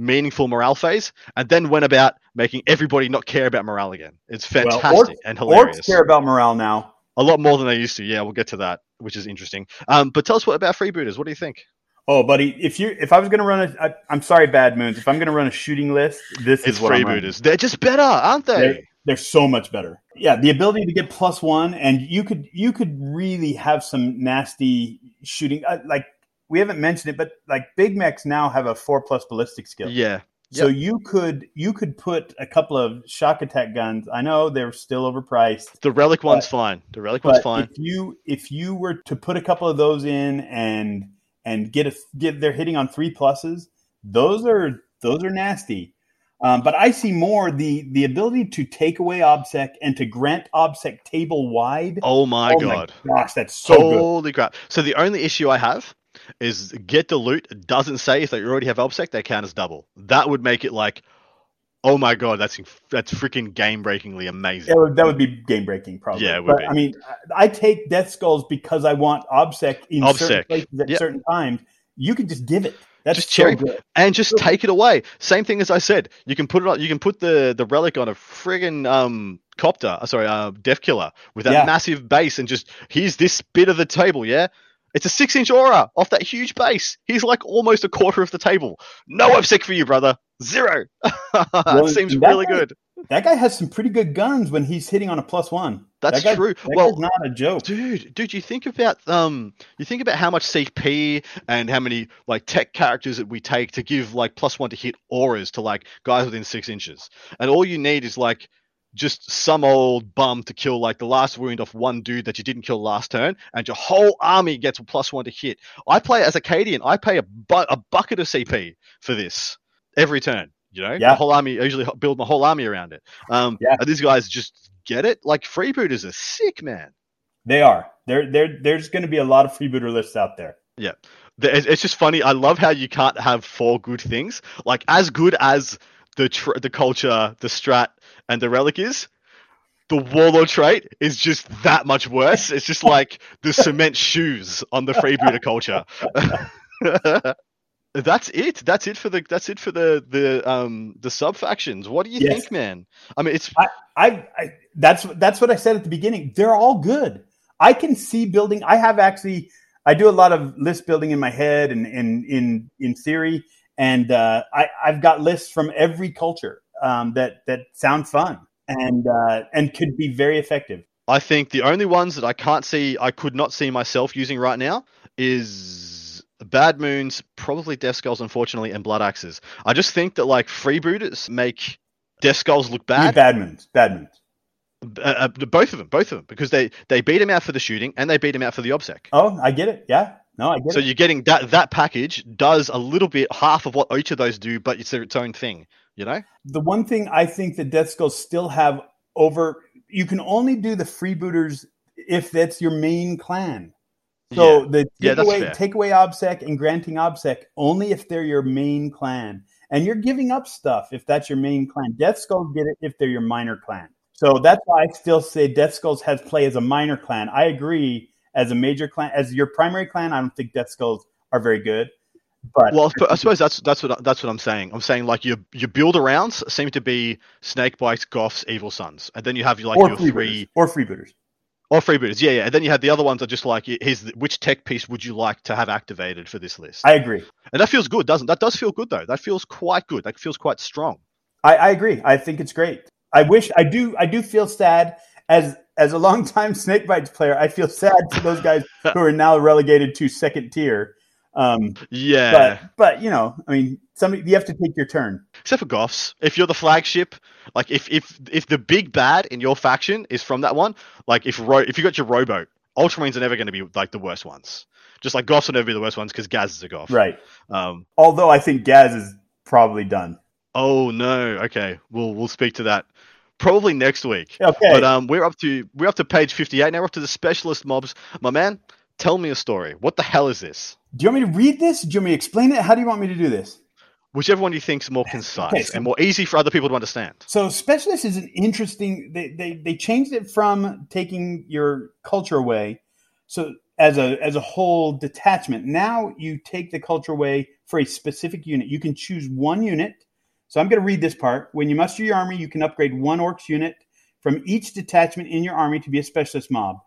meaningful morale phase, and then went about making everybody not care about morale again. It's fantastic well, orcs, and hilarious. Orcs care about morale now. A lot more than they used to. Yeah, we'll get to that, which is interesting. Um, but tell us what about freebooters. What do you think? Oh, buddy, if you if I was going to run a, I, I'm sorry, Bad Moons. If I'm going to run a shooting list, this it's is what freebooters. They're just better, aren't they? They're, they're so much better. Yeah, the ability to get plus one, and you could you could really have some nasty shooting. Uh, like we haven't mentioned it, but like big meks now have a four plus ballistic skill. Yeah. So yep. you could you could put a couple of shock attack guns. I know they're still overpriced. The relic one's fine. The relic one's fine. If you if you were to put a couple of those in and and get a get they're hitting on three pluses. Those are those are nasty. Um, but I see more the the ability to take away obsec and to grant obsec table wide. Oh my oh god! My gosh, that's so holy good. crap! So the only issue I have is get the loot doesn't say if they already have obsec they count as double. That would make it like Oh my god, that's that's freaking game breakingly amazing. That would, that would be game breaking, probably. Yeah, but, I mean, I take Death Skulls because I want OBSEC in OBSEC. certain places at yep. certain times. You can just give it. That's just cherry so and just take it away. Same thing as I said. You can put it on. You can put the the relic on a friggin' um copter. Uh, sorry, uh, Deffkilla with that yeah. massive base, and just here's this bit of the table. Yeah, it's a six inch aura off that huge base. He's like almost a quarter of the table. No OBSEC for you, brother. Zero. that well, seems really guy, good. That guy has some pretty good guns when he's hitting on a plus one. That's that true. That well, not a joke, dude. Dude, you think about um, you think about how much CP and how many like tech characters that we take to give like plus one to hit auras to like guys within six inches, and all you need is like just some old bum to kill like the last wound off one dude that you didn't kill last turn, and your whole army gets a plus one to hit. I play as a Cadian. I pay a, bu- a bucket of CP for this every turn. You know, yeah. the whole army. I usually build my whole army around it. Um, yeah. these guys just get it. Like freebooters are sick, man. They are. There, there, there's going to be a lot of freebooter lists out there. Yeah, it's just funny. I love how you can't have four good things. Like as good as the tr- the culture, the strat, and the relic is, the warlord trait is just that much worse. It's just like the cement shoes on the freebooter culture. that's it. That's it for the. That's it for the the um the sub factions. What do you yes. think, man? I mean, it's. I, I, I that's that's what I said at the beginning. They're all good. I can see building. I have actually. I do a lot of list building in my head and in in in theory, and uh, I I've got lists from every culture um, that that sound fun and uh, and could be very effective. I think the only ones that I can't see, I could not see myself using right now is Bad Moons, probably Death Skulls, unfortunately, and Blood Axes. I just think that like freebooters make Death Skulls look bad. Bad Moons, Bad Moons. Uh, uh, both of them, both of them, because they they beat him out for the shooting and they beat him out for the obsec. Oh, I get it. Yeah, no, I get so it. you're getting that that package does a little bit half of what each of those do, but it's its own thing. You know, the one thing I think that Death Skulls still have over you can only do the freebooters if that's your main clan. So yeah. the take yeah, away take away obsec and granting obsec only if they're your main clan. And you're giving up stuff if that's your main clan. Death Skulls get it if they're your minor clan. So that's why I still say Death Skulls has play as a minor clan. I agree as a major clan, as your primary clan. I don't think Death Skulls are very good. But well, I suppose that's that's what that's what I'm saying. I'm saying like your your build arounds seem to be Snakebites, Goffs, Evil Sons, and then you have like your three or freebooters. Or freebooters, yeah, yeah. And then you have the other ones are just like, here's the, which tech piece would you like to have activated for this list? I agree, and that feels good, doesn't that? Does feel good though. That feels quite good. That feels quite strong. I, I agree. I think it's great. I wish I do. I do feel sad as as a longtime Snakebites player. I feel sad for those guys who are now relegated to second tier. Um, Yeah. but but you know, I mean, somebody you have to take your turn. Except for Goffs. If you're the flagship, like if if if the big bad in your faction is from that one, like if ro- if you got your rowboat, Ultramarines are never going to be like the worst ones. Just like Goffs will never be the worst ones because Gaz is a Goff. Right. Um. Although I think Gaz is probably done. Oh no. Okay. We'll we'll speak to that probably next week. Okay. But um, we're up to we're up to page fifty-eight now. We're up to the specialist mobs. My man, tell me a story. What the hell is this? do you want me to read this? Do you want me to explain it? How do you want me to do this? Whichever one you think's more concise Okay, so- and more easy for other people to understand. So specialist is an interesting. They, they they changed it from taking your culture away, so as a as a whole detachment. Now you take the culture away for a specific unit. You can choose one unit. So I'm going to read this part. When you muster your army, you can upgrade one orcs unit from each detachment in your army to be a specialist mob.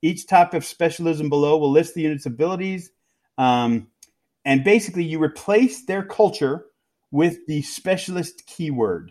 Each type of specialism below will list the unit's abilities, um, and basically you replace their culture with the specialist keyword.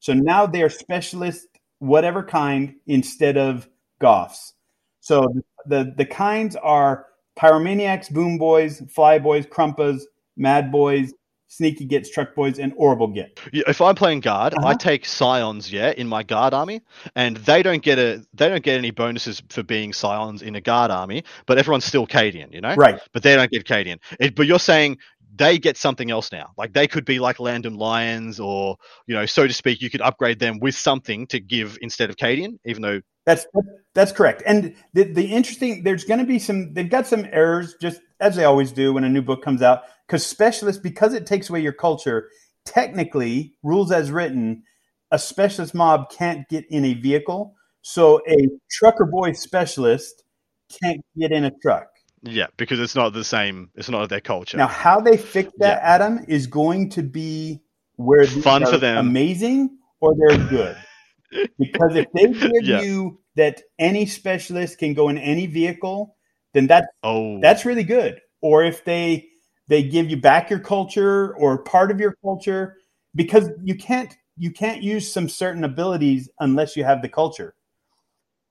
So now they are specialist whatever kind instead of goffs. So the the kinds are pyromaniacs, boom boys, fly boys, krumpas, mad boys, sneaky gitz, truck boys, and horrible get. If I'm playing guard, I Uh-huh. take scions, yeah, in my guard army, and they don't get a they don't get any bonuses for being scions in a guard army, but everyone's still Cadian, you know? Right. But they don't get Cadian. It, but you're saying they get something else now. Like they could be like Landon Lions, or you know, so to speak, you could upgrade them with something to give instead of Cadian, even though That's that's correct. And the the interesting there's going to be some they've got some errors just as they always do when a new book comes out because specialist because it takes away your culture technically rules as written a specialist mob can't get in a vehicle so a trucker boy specialist can't get in a truck. yeah, because it's not the same. It's not their culture. Now how they fix that Adam is going to be where Fun for them. amazing or they're good. because if they give Yeah. you that any specialist can go in any vehicle, then that oh, that's really good. Or if they they give you back your culture or part of your culture, because you can't you can't use some certain abilities unless you have the culture.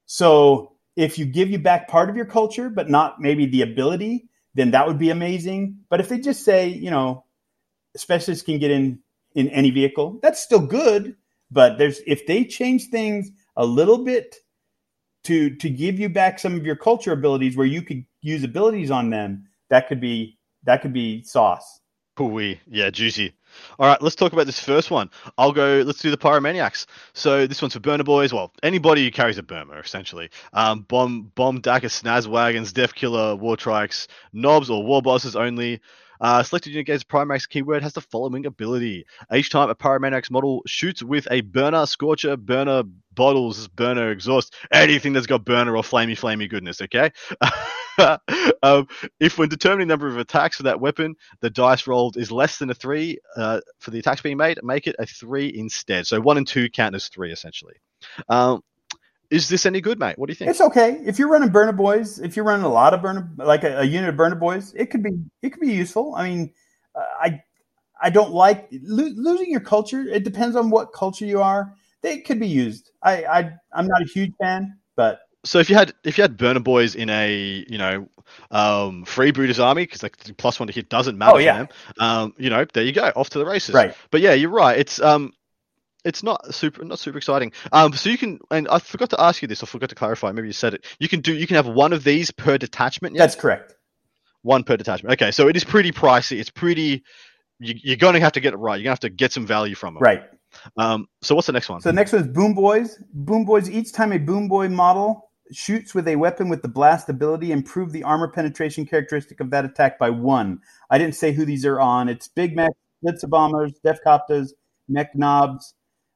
So if you give you back part of your culture, but not maybe the ability, then that would be amazing. But if they just say, you know, specialists can get in in any vehicle, that's still good. But there's if they change things a little bit to to give you back some of your culture abilities where you could use abilities on them, that could be that could be sauce. Ooh-wee. Yeah, juicy. All right, let's talk about this first one. I'll go. Let's do the pyromaniacs. So this one's for burner boys. Well, anybody who carries a burner, essentially. Um, bomb, bomb, dacker, snaz wagons, Deffkilla, war trikes, knobs or war bosses only. Uh, selected unit against Primax keyword has the following ability. Each time a Pyromaniacs model shoots with a burner, scorcher, burner, bottles, burner, exhaust, anything that's got burner or flamey, flamey goodness, okay? um, if when determining number of attacks for that weapon, the dice rolled is less than a three uh, for the attacks being made, make it a three instead. So one and two count as three, essentially. Um, is this any good, mate? What do you think? It's okay if you're running burner boys. If you're running a lot of burner, like a, a unit of burner boys, it could be it could be useful. I mean, uh, I I don't like lo- losing your culture. It depends on what culture you are. They could be used. I, I I'm not a huge fan, but So if you had if you had burner boys in a you know um, freebooters army because like the plus one to hit doesn't matter Oh, yeah. for them, um, you know there you go off to the races. right. But yeah, you're right. It's um, it's not super not super exciting. Um, so you can and I forgot to ask you this. I forgot to clarify. Maybe you said it. You can do you can have one of these per detachment. Yeah, That's correct. one per detachment. Okay, so it is pretty pricey. It's pretty. You, you're going to have to get it right. You're going to have to get some value from it. Right. Um. So what's the next one? So the next one is Boom Boys. Boom Boys. Each time a Boom Boy model shoots with a weapon with the blast ability, improve the armor penetration characteristic of that attack by one. I didn't say who these are on. It's Big Mek, Blitzer Bombers, Def Mech Knobs,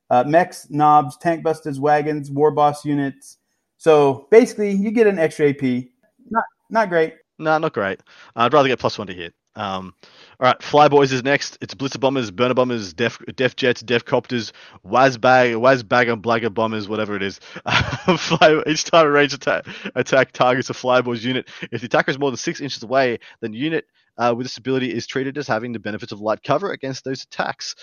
uh, Meks, Knobs, Tank Busters, Wagons, War Boss units. So basically, you get an extra AP. Not not great. No, not great. I'd rather get plus one to hit. Um, all right, Flyboys is next. It's Blitza-bommers, Burner Bombers, Def, Def Jets, Deffkoptas, Wazbag, Wazbagger, Blagger Bombers, whatever it is. Fly, each time a range attack, attack targets a Flyboys unit. If the attacker is more than six inches away, then unit uh, with this ability is treated as having the benefits of light cover against those attacks.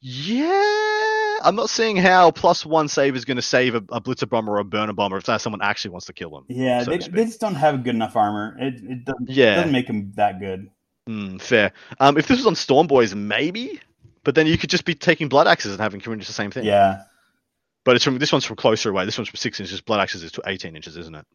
Yeah, I'm not seeing how plus one save is going to save a, a Blitza-bommer or a burner bomber if someone actually wants to kill them. Yeah, so they, they just don't have good enough armor. It, it doesn't, Yeah. doesn't make them that good. Mm, fair. Um, if this was on Storm Boys, maybe, but then you could just be taking blood axes and having Corinne the same thing. Yeah. But it's from this one's from closer away. This one's from six inches. Blood axes is to 18 inches, isn't it?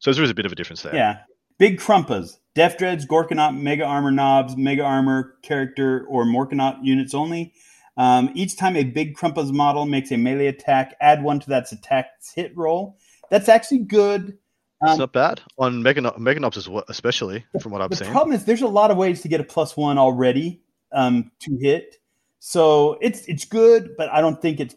So there is a bit of a difference there. Yeah. Big Krumpas, Deff Dreads, Gorkanaut, Mega Armor Knobs, Mega Armor character, or Morkanaut units only. Um, each time a Big Krumpas model makes a melee attack, add one to that attack's hit roll. That's actually good. It's Um, not bad on Megano- Meganobs well, especially from what I've the seen. problem is there's a lot of ways to get a plus one already um, to hit. So it's it's good, but I don't think it's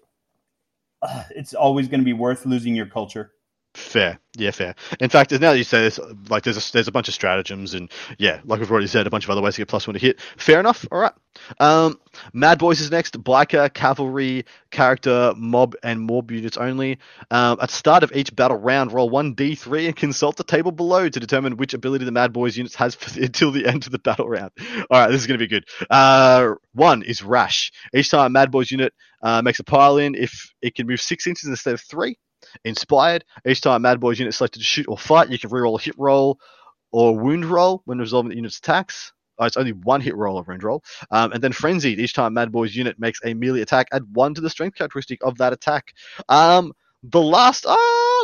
uh, it's always going to be worth losing your culture. Fair, yeah, fair. In fact, now that you say this, like there's a, there's a bunch of stratagems, and yeah, like we've already said, a bunch of other ways to get plus one to hit. Fair enough. All right. Um, Mad Boys is next. Biker, cavalry, character, mob, and mob units only. Um, at start of each battle round, roll one d3 and consult the table below to determine which ability the Mad Boys units has for, until the end of the battle round. All right, this is going to be good. Uh, one is rash. Each time a Mad Boys unit uh, makes a pile in, if it can move six inches instead of three. Inspired. Each time Mad Boys unit is selected to shoot or fight, you can reroll a hit roll or wound roll when resolving the unit's attacks. Oh, it's only one hit roll or wound roll. Um, and then Frenzied. Each time Mad Boys unit makes a melee attack, add one to the strength characteristic of that attack. Um, the last, uh,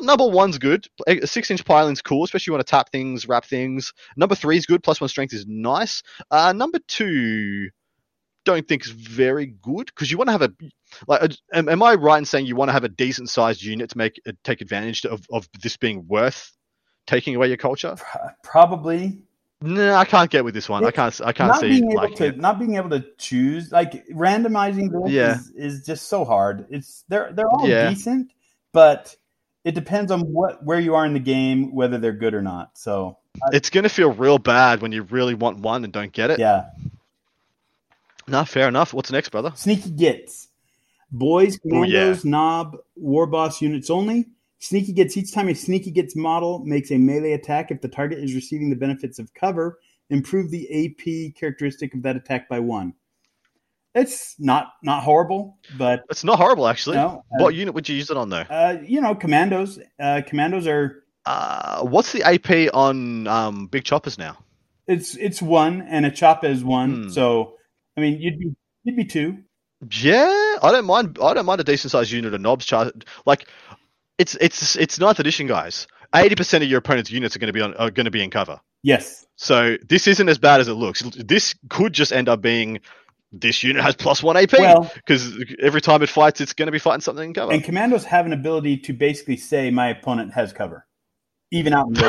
number one's good. A six inch piling's cool, especially when you want to tap things, wrap things. Number three is good. Plus one strength is nice. Uh, number two, don't think is very good because you want to have a like. a- Am, am I right in saying you want to have a decent sized unit to make uh, take advantage of, of this being worth taking away your culture? Probably No, I can't get with this one. I can't. I can't see being like to not being able to choose like randomizing this Yeah. is, is just so hard. It's they're they're all Yeah. decent, but it depends on what where you are in the game, whether they're good or not. So It's gonna feel real bad when you really want one and don't get it. yeah, No, fair enough. What's next, brother? sneaky gitz boys, Oh, yeah. commandos, knob, war boss units only. Sneaky gitz each time a sneaky gitz model makes a melee attack if the target is receiving the benefits of cover. Improve the AP characteristic of that attack by one. It's not not horrible, but It's not horrible actually. No, uh, what unit would you use it on though? Uh, you know, commandos. Uh, commandos are Uh, what's the AP on um, big choppas now? it's it's one, and a choppa is one. Hmm. So, I mean, you'd be you'd be two. Yeah, I don't mind. I don't mind a decent sized unit of knobs. Char- like, it's it's it's ninth edition, guys. Eighty percent of your opponent's units are going to be on are going to be in cover. Yes, So this isn't as bad as it looks. This could just end up being this unit has plus one AP Well- because every time it fights, it's going to be fighting something in cover. and commandos have an ability to basically say my opponent has cover, even out in the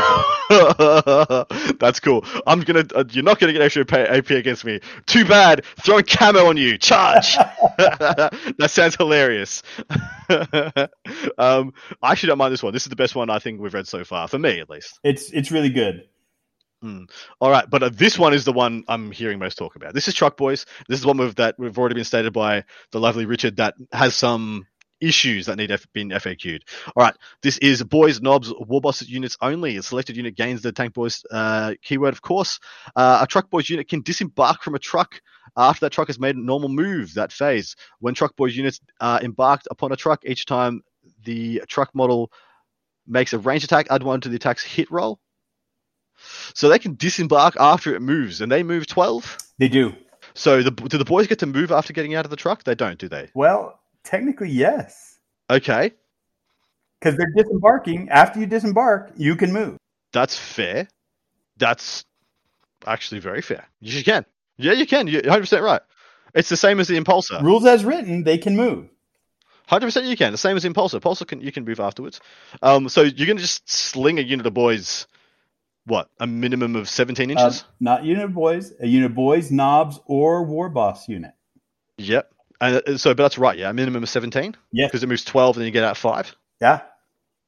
open. That's cool. I'm gonna. Uh, you're not gonna get extra AP against me. Too bad. Throwing camo on you. Charge. that sounds hilarious. um, I actually don't mind this one. This is the best one I think we've read so far, for me at least. It's it's really good. All right, but uh, this one is the one I'm hearing most talk about. This is Truck Boys. This is one with, that we've already been stated by the lovely Richard that has some issues that need F- been FAQ'd. All right, this is Boys, Knobs, Warboss units only. A selected unit gains the Tank Boys uh, keyword, of course. Uh, a Truck Boys unit can disembark from a truck after that truck has made a normal move that phase. When Truck Boys units uh, embarked upon a truck, each time the truck model makes a range attack, add one to the attack's hit roll. So they can disembark after it moves, and they move 12. They do So the, do the boys get to move after getting out of the truck? They don't, do they? well. Technically, yes, Okay, because they're disembarking. After you disembark, you can move. that's fair. That's actually very fair. You can. Yeah, you can. You're 100% right. It's the same as the Impulsor. Rules as written, they can move. 100% you can. The same as Impulsor. Impulsor can you can move afterwards. Um, so you're going to just sling a unit of boys, what, a minimum of 17 Uh, inches? not unit of boys, a unit of boys, knobs, or war boss unit. Yep. And uh, so, but that's right, yeah, a minimum of 17? Yeah, Because it moves 12 and then you get out 5? Yeah,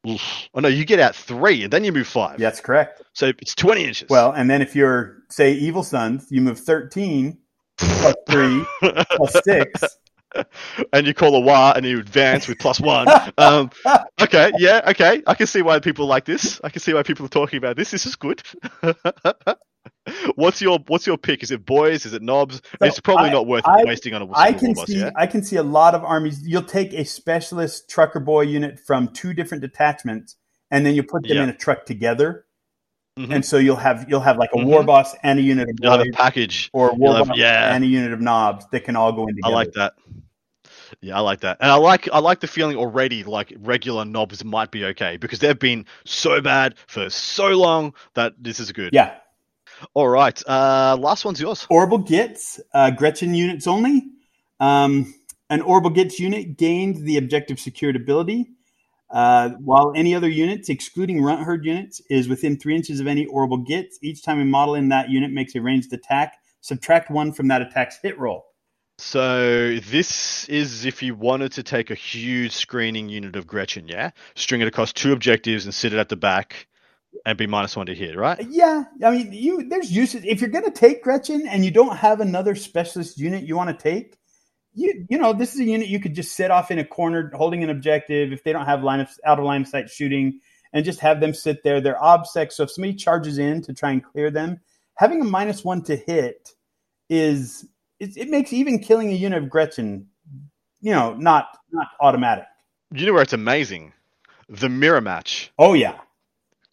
Oof. Oh no, you get out three and then you move five. that's correct. So it's twenty inches. Well, and then if you're say evil sons, you move thirteen plus three plus six. and you call a wa and you advance with plus one. Um, okay, yeah, okay. I can see why people like this. I can see why people are talking about this. This is good. what's your what's your pick? Is it boys? Is it knobs? So it's probably I- not worth I- wasting on a I can see yeah? I can see a lot of armies. You'll take a specialist trucker boy unit from two different detachments, and then you put them Yeah. in a truck together, Mhm. and so you'll have you'll have like a Mhm. war boss and a unit of You'll have a package. or a war have- boss yeah. and a unit of knobs that can all go in I like that. Yeah, I like that, and I like I like the feeling already. Like regular knobs might be okay because they've been so bad for so long that this is good. Yeah, All right. Uh, last one's yours. 'Orrible Gitz, uh, Gretchin units only. Um, an 'Orrible Gitz unit gained the objective secured ability, uh, while any other units, excluding Runtherd units, is within three inches of any 'Orrible Gitz. Each time a model in that unit makes a ranged attack, subtract one from that attack's hit roll. So this is if you wanted to take a huge screening unit of Gretchin, yeah, string it across two objectives and sit it at the back, and be minus one to hit, right? Yeah, I mean, you there's uses if you're going to take Gretchin and you don't have another specialist unit you want to take. You you know this is a unit you could just sit off in a corner holding an objective if they don't have line of out of line of sight shooting and just have them sit there. They're obsec, so if somebody charges in to try and clear them, having a minus one to hit is it, it makes even killing a unit of Gretchin, you know, not not automatic. You know where it's amazing, the mirror match. Oh yeah,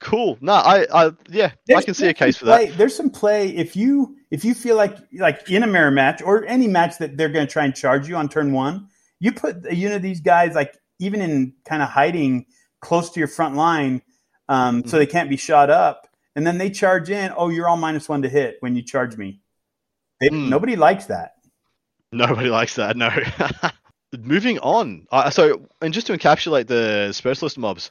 Cool. No, I, I, yeah, I can see a case for that. play- There's some play if you if you feel like like in a mirror match or any match that they're going to try and charge you on turn one, you put a unit of these guys like even in kind of hiding close to your front line, um, Mm-hmm. so they can't be shot up, and then they charge in. Oh, you're all minus one to hit when you charge me. They, Hmm. Nobody likes that. Nobody likes that. No. Moving on. Uh, so, and just to encapsulate the specialist mobs,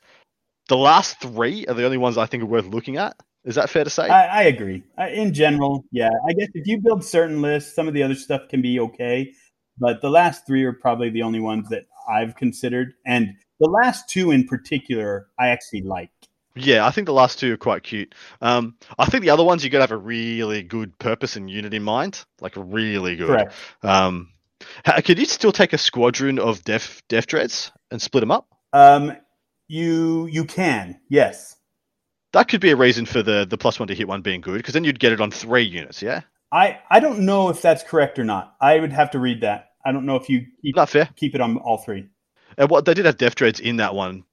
the last three are the only ones I think are worth looking at. Is that fair to say? I, I agree. I, in general, yeah. I guess if you build certain lists, some of the other stuff can be okay, but the last three are probably the only ones that I've considered, and the last two in particular, I actually like. Yeah, I think the last two are quite cute. Um, I think the other ones you got to have a really good purpose and unit in mind, like really good. Correct. Um, could you still take a squadron of Def Deff Dreads and split them up? Um, you you can yes. That could be a reason for the the plus one to hit one being good, because then you'd get it on three units. Yeah, I I don't know if that's correct or not. I would have to read that. I don't know if you keep, not fair. keep it on all three. And what they did have Deff Dreads in that one.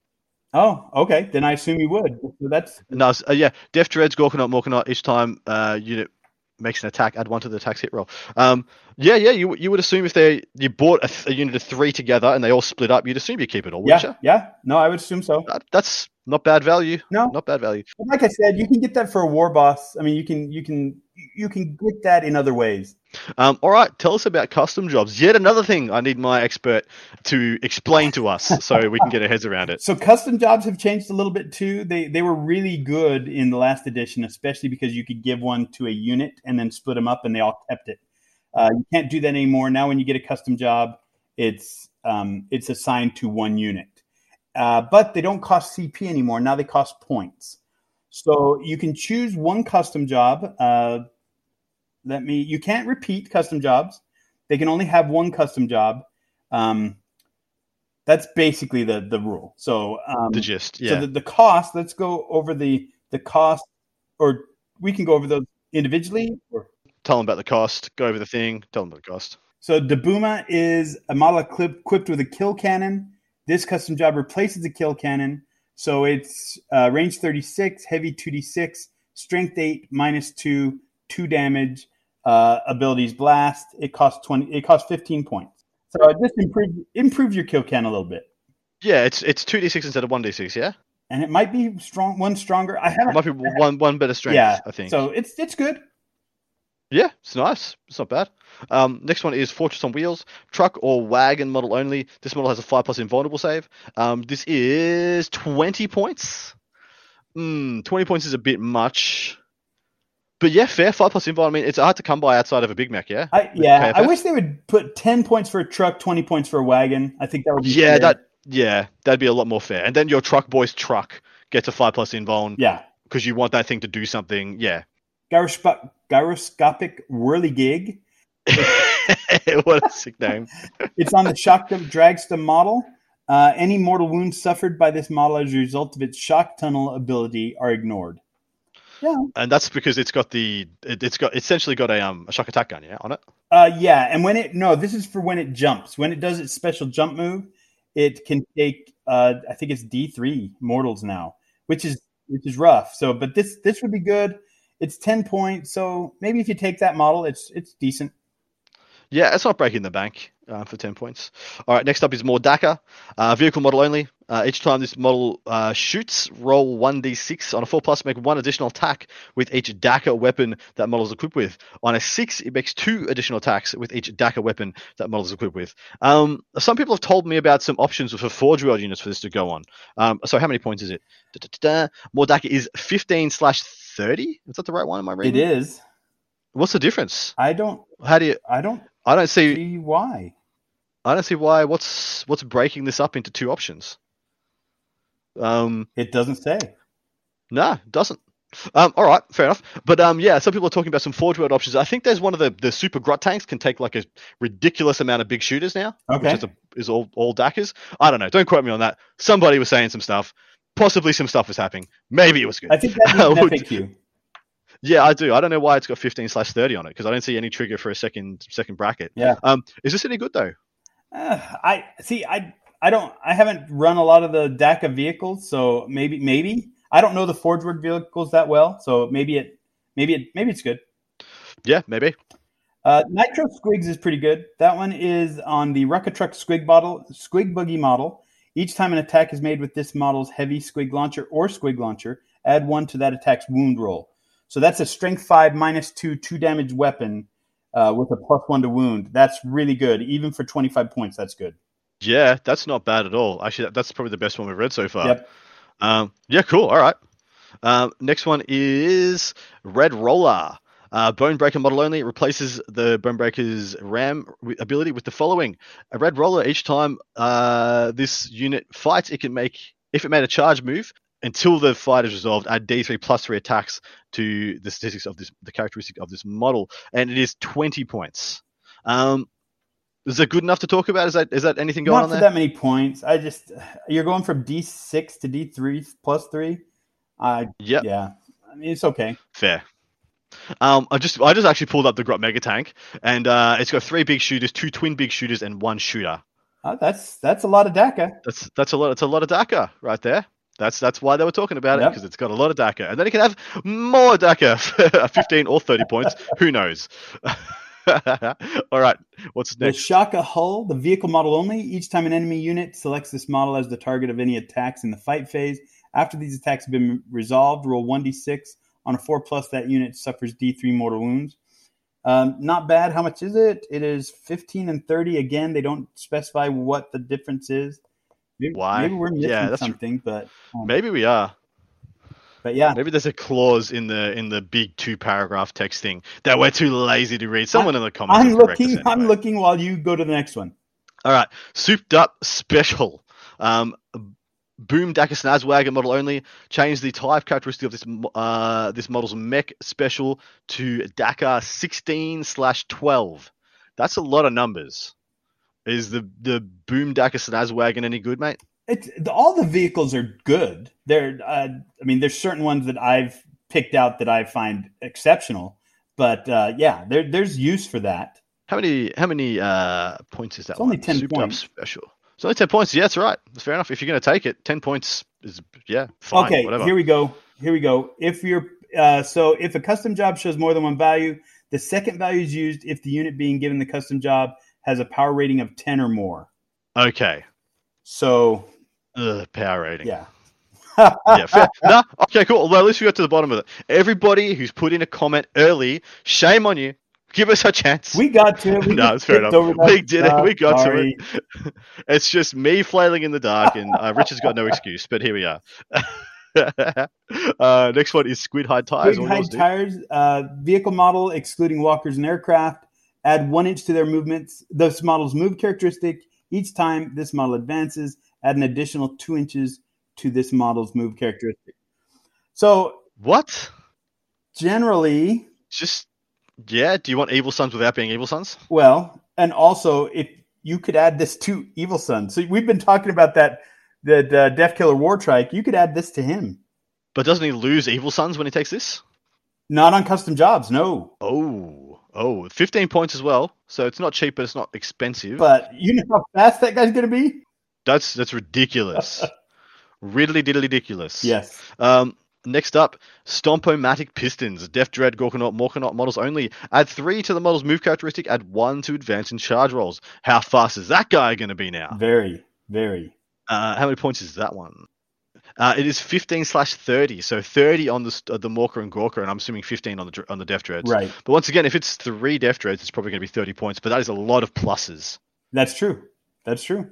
Oh, okay. Then I assume you would. So that's No, uh, yeah, Deff Dreads, Gorkanaut, Morkanaut. Each time uh, unit makes an attack, add one to the attack's hit roll. Um, yeah, yeah, you you would assume if they you bought a, a unit of three together and they all split up, you'd assume you keep it all, wouldn't yeah you? yeah. No, I would assume so. That, that's not bad value. No. not bad value. Like I said, you can get that for a war boss. I mean, you can you can you can get that in other ways. Um, all right, tell us about custom jobs. Yet another thing I need my expert to explain to us so we can get our heads around it. So custom jobs have changed a little bit too. They they were really good in the last edition, especially because you could give one to a unit and then split them up, and they all kept it. Uh, you can't do that anymore. Now, when you get a custom job, it's um, it's assigned to one unit, uh, but they don't cost CP anymore. Now they cost points. So you can choose one custom job. Uh, let me. You can't repeat custom jobs. They can only have one custom job. Um, that's basically the the rule. So um, The gist, so yeah. the, the cost. Let's go over the the cost, or we can go over those individually. Or, tell them about the cost. Go over the thing. Tell them about the cost. so Da Booma is a model equipped with a kill cannon. This custom job replaces the kill cannon. So it's uh, range 36, heavy 2d6, strength 8, minus 2, 2 damage, uh, abilities blast. It costs 20 it costs 15 points. So it just improve improve your kill can a little bit. Yeah, it's it's two d six instead of one d six. Yeah, And it might be strong one stronger. I haven't might be one one better strength. yeah, I think. So it's it's good. Yeah, it's nice. It's not bad. Um, next one is Fortress on Wheels, truck or wagon model only. This model has a five plus invulnerable save. Um, this is twenty points. Mm, twenty points is a bit much, but yeah, fair. Five plus invulnerable. I mean, it's hard to come by outside of a Big Mek. Yeah. I yeah, I wish they would put ten points for a truck, twenty points for a wagon. I think that would be Yeah, fair. that yeah, that'd be a lot more fair. And then your truck boy's truck gets a five plus invuln yeah. because you want that thing to do something. Yeah. Gyroscopic whirligig. what a sick name. It's on the shock dragster model. Uh, any mortal wounds suffered by this model as a result of its shock tunnel ability are ignored. Yeah. And that's because it's got the it, it's got essentially got a um a shock attack gun, yeah, on it. Uh, yeah, and when it no, this is for when it jumps. When it does its special jump move, it can take uh, I think it's D three mortals now, which is which is rough. So, but this this would be good. It's ten points, so maybe if you take that model, it's it's decent. Yeah, it's not breaking the bank uh, for 10 points. All right, next up is More Dakka. Uh, vehicle model only. Uh, each time this model uh, shoots, roll 1d6. On a 4 plus, make one additional attack with each Dakka weapon that model is equipped with. On a 6, it makes two additional attacks with each Dakka weapon that model is equipped with. Um, some people have told me about some options for Forge World units for this to go on. Um, so, how many points is it? Da-da-da-da. More Dakka is 15 slash 30. Is that the right one? Am I It reading? is. What's the difference? I don't. How do you? I don't I don't see. see why. I don't see why. What's what's breaking this up into two options? Um, It doesn't say. no, it doesn't. Um, all right, fair enough. But um, yeah, some people are talking about some Forge World options. I think there's one of the the super grot tanks can take like a ridiculous amount of big shooters now, Okay. which is, a, is all all Dackers. I don't know. Don't quote me on that. Somebody was saying some stuff. Possibly some stuff was happening. Maybe it was good. I think that needs an Would- FAQ. Yeah, I do. I don't know why it's got 15 slash 30 on it because I don't see any trigger for a second second bracket. Yeah. Um, is this any good though? Uh, I see. I I don't. I haven't run a lot of the Dakka vehicles, so maybe maybe I don't know the Forge World vehicles that well. So maybe it maybe it maybe it's good. Yeah, maybe. Uh, Nitro Squigs is pretty good. That one is on the Rucka Truck Squig bottle Squig Boogie model. Each time an attack is made with this model's heavy Squig launcher or Squig launcher, add one to that attack's wound roll. So that's a Strength Five minus two two damage weapon uh, with a plus one to wound. That's really good, even for twenty five points. That's good. Yeah, that's not bad at all. Actually, that's probably the best one we've read so far. Yep. Um, yeah, cool. All right. Um, next one is Red Roller. Uh, Bonebreaker model only replaces the Bonebreaker's RAM ability with the following: a Red Roller. Each time uh, this unit fights, it can make if it made a charge move until the fight is resolved. Add D3 plus three attacks to the statistics of this, the characteristic of this model, and it is 20 points. Um, is that good enough to talk about? Is that is that anything going Not on there? that many points. I just you're going from D six to D three plus three. Uh, Yep. yeah. I mean, it's okay. Fair. Um, I just I just actually pulled up the Grot Mega Tank, and uh, it's got three big shooters, two twin big shooters, and one shooter. Uh, that's that's a lot of Dakka. That's that's a lot. It's a lot of Dakka right there. That's that's why they were talking about it because it's got a lot of Dakka, and then it can have more Dakka, for 15 or 30 points. Who knows? All right, what's next? The? Shokka Hull, the vehicle model only. Each time an enemy unit selects this model as the target of any attacks in the fight phase, after these attacks have been resolved, roll 1d6. On a 4 plus, that unit suffers d3 mortal wounds. Um, not bad. How much is it? It is 15 and 30. Again, they don't specify what the difference is. Maybe, Why? Maybe we're missing Yeah, something, but um, Maybe we are. but yeah, Maybe there's a clause in the in the big two paragraph text thing that we're too lazy to read. Someone in the comments. I'm will correct us looking. I'm looking while you go to the next one. All right, souped up special. Um, Boomdakka Snazzwagon model only. Change the type characteristic of this uh, this model's mech special to Dakka 16 slash 12. That's a lot of numbers. Is the the Boomdakka Snazzwagon any good, mate? It's the, all the vehicles are good. They're, uh, I mean, there's certain ones that I've picked out that I find exceptional, but uh, yeah, there, there's use for that. How many how many uh, points is that? It's only 10 Souped points. special. It's only 10 points. Yeah, that's right. That's fair enough. If you're going to take it, 10 points is yeah fine. okay, whatever. here we go. Here we go. If you're uh, so, if a custom job shows more than one value, the second value is used if the unit being given the custom job has a power rating of 10 or more. Okay. So Ugh, power rating. yeah, yeah, fair. no, okay, cool. Well, at least we got to the bottom of it. Everybody who's put in a comment early, shame on you. Give us a chance. we got to. We No, it's fair enough. We did it. We got to it. it's just me flailing in the dark, and uh, Richard's got no excuse. But here we are. uh, next one is Squig Hide Tires. All high tires, uh, vehicle model excluding walkers and aircraft. Add one inch to their movements. This model's move characteristic. Each time this model advances, add an additional two inches to this model's move characteristic. So What? generally, Just yeah. Do you want Evil Sons without being Evil Sons? well, and also if you could add this to Evil Sun. So we've been talking about that that uh, Deffkilla War Trike. You could add this to him. But doesn't he lose Evil Sons when he takes this? Not on custom jobs, no. Oh, oh, 15 points as well. So it's not cheap, but it's not expensive. But you know how fast that guy's going to be? that's that's ridiculous. Riddly diddly ridiculous. Yes. Um, next up, Stompomatic Pistons. Deff Dread Gorkanaut Morkanaut models only. Add three to the model's move characteristic. Add one to advance in charge rolls. How fast is that guy going to be now? Very, very. Uh, how many points is that one? Uh, it is 15 slash 30, so 30 on the uh, the Morker and Gorka, and I'm assuming 15 on the on the Deff Dreads. Right. But once again, if it's three Deff Dreads, it's probably going to be 30 points. But that is a lot of pluses. That's true. That's true.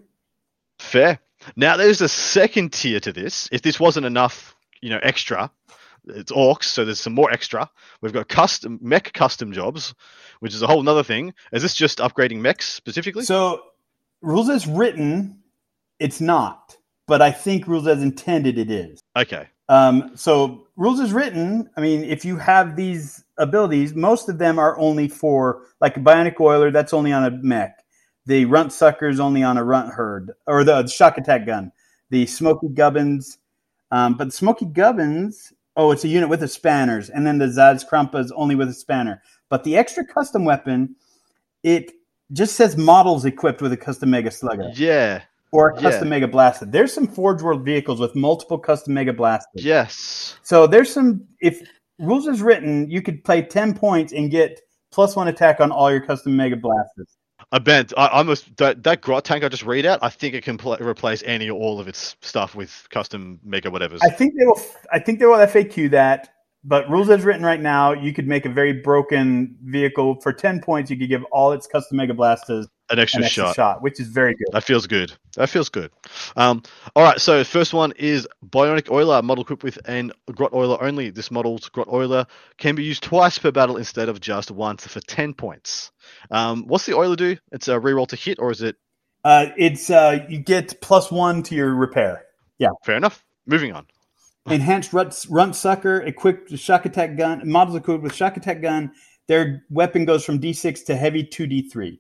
Fair. Now there's a second tier to this. If this wasn't enough, you know, extra, it's orcs, so there's some more extra. We've got custom mek custom jobs, which is a whole nother thing. Is this just upgrading meks specifically? So, rules as written, it's not. But I think rules as intended, it is. okay. Um, so rules as written, I mean, if you have these abilities, most of them are only for like a bionic oiler, that's only on a mek. The runt sucker is only on a runtherd, or the, shock attack gun. The smoky gubbins, um, but the smoky gubbins, oh, it's a unit with the spanners, and then the Zaz Krumpa is only with a spanner. But the extra custom weapon, it just says models equipped with a custom mega slugger Yeah. or a Yeah. custom mega blaster. There's some Forge World vehicles with multiple custom mega blasters. Yes. So there's some. If rules is written, you could play ten points and get plus one attack on all your custom mega blasters. I bet I almost that that grot tank I just read out. I think it can pl- replace any or all of its stuff with custom mega whatevers. I think they will. I think they will FAQ that. But rules as written right now, you could make a very broken vehicle for ten points. You could give all its custom mega blasters An extra an extra shot. shot. which is very good. That feels good. That feels good. Um, all right, so first one is Bionic Oiler, model equipped with an Grot Oiler only. This model's Grot Oiler can be used twice per battle instead of just once for 10 points. Um, what's the Oiler do? It's a reroll to hit, or is it Uh, it's uh, you get plus one to your repair. Yeah. Fair enough? Moving on. Enhanced runt, runt sucker equipped with shock attack gun. Models equipped with shock attack gun. Their weapon goes from D6 to heavy 2D3.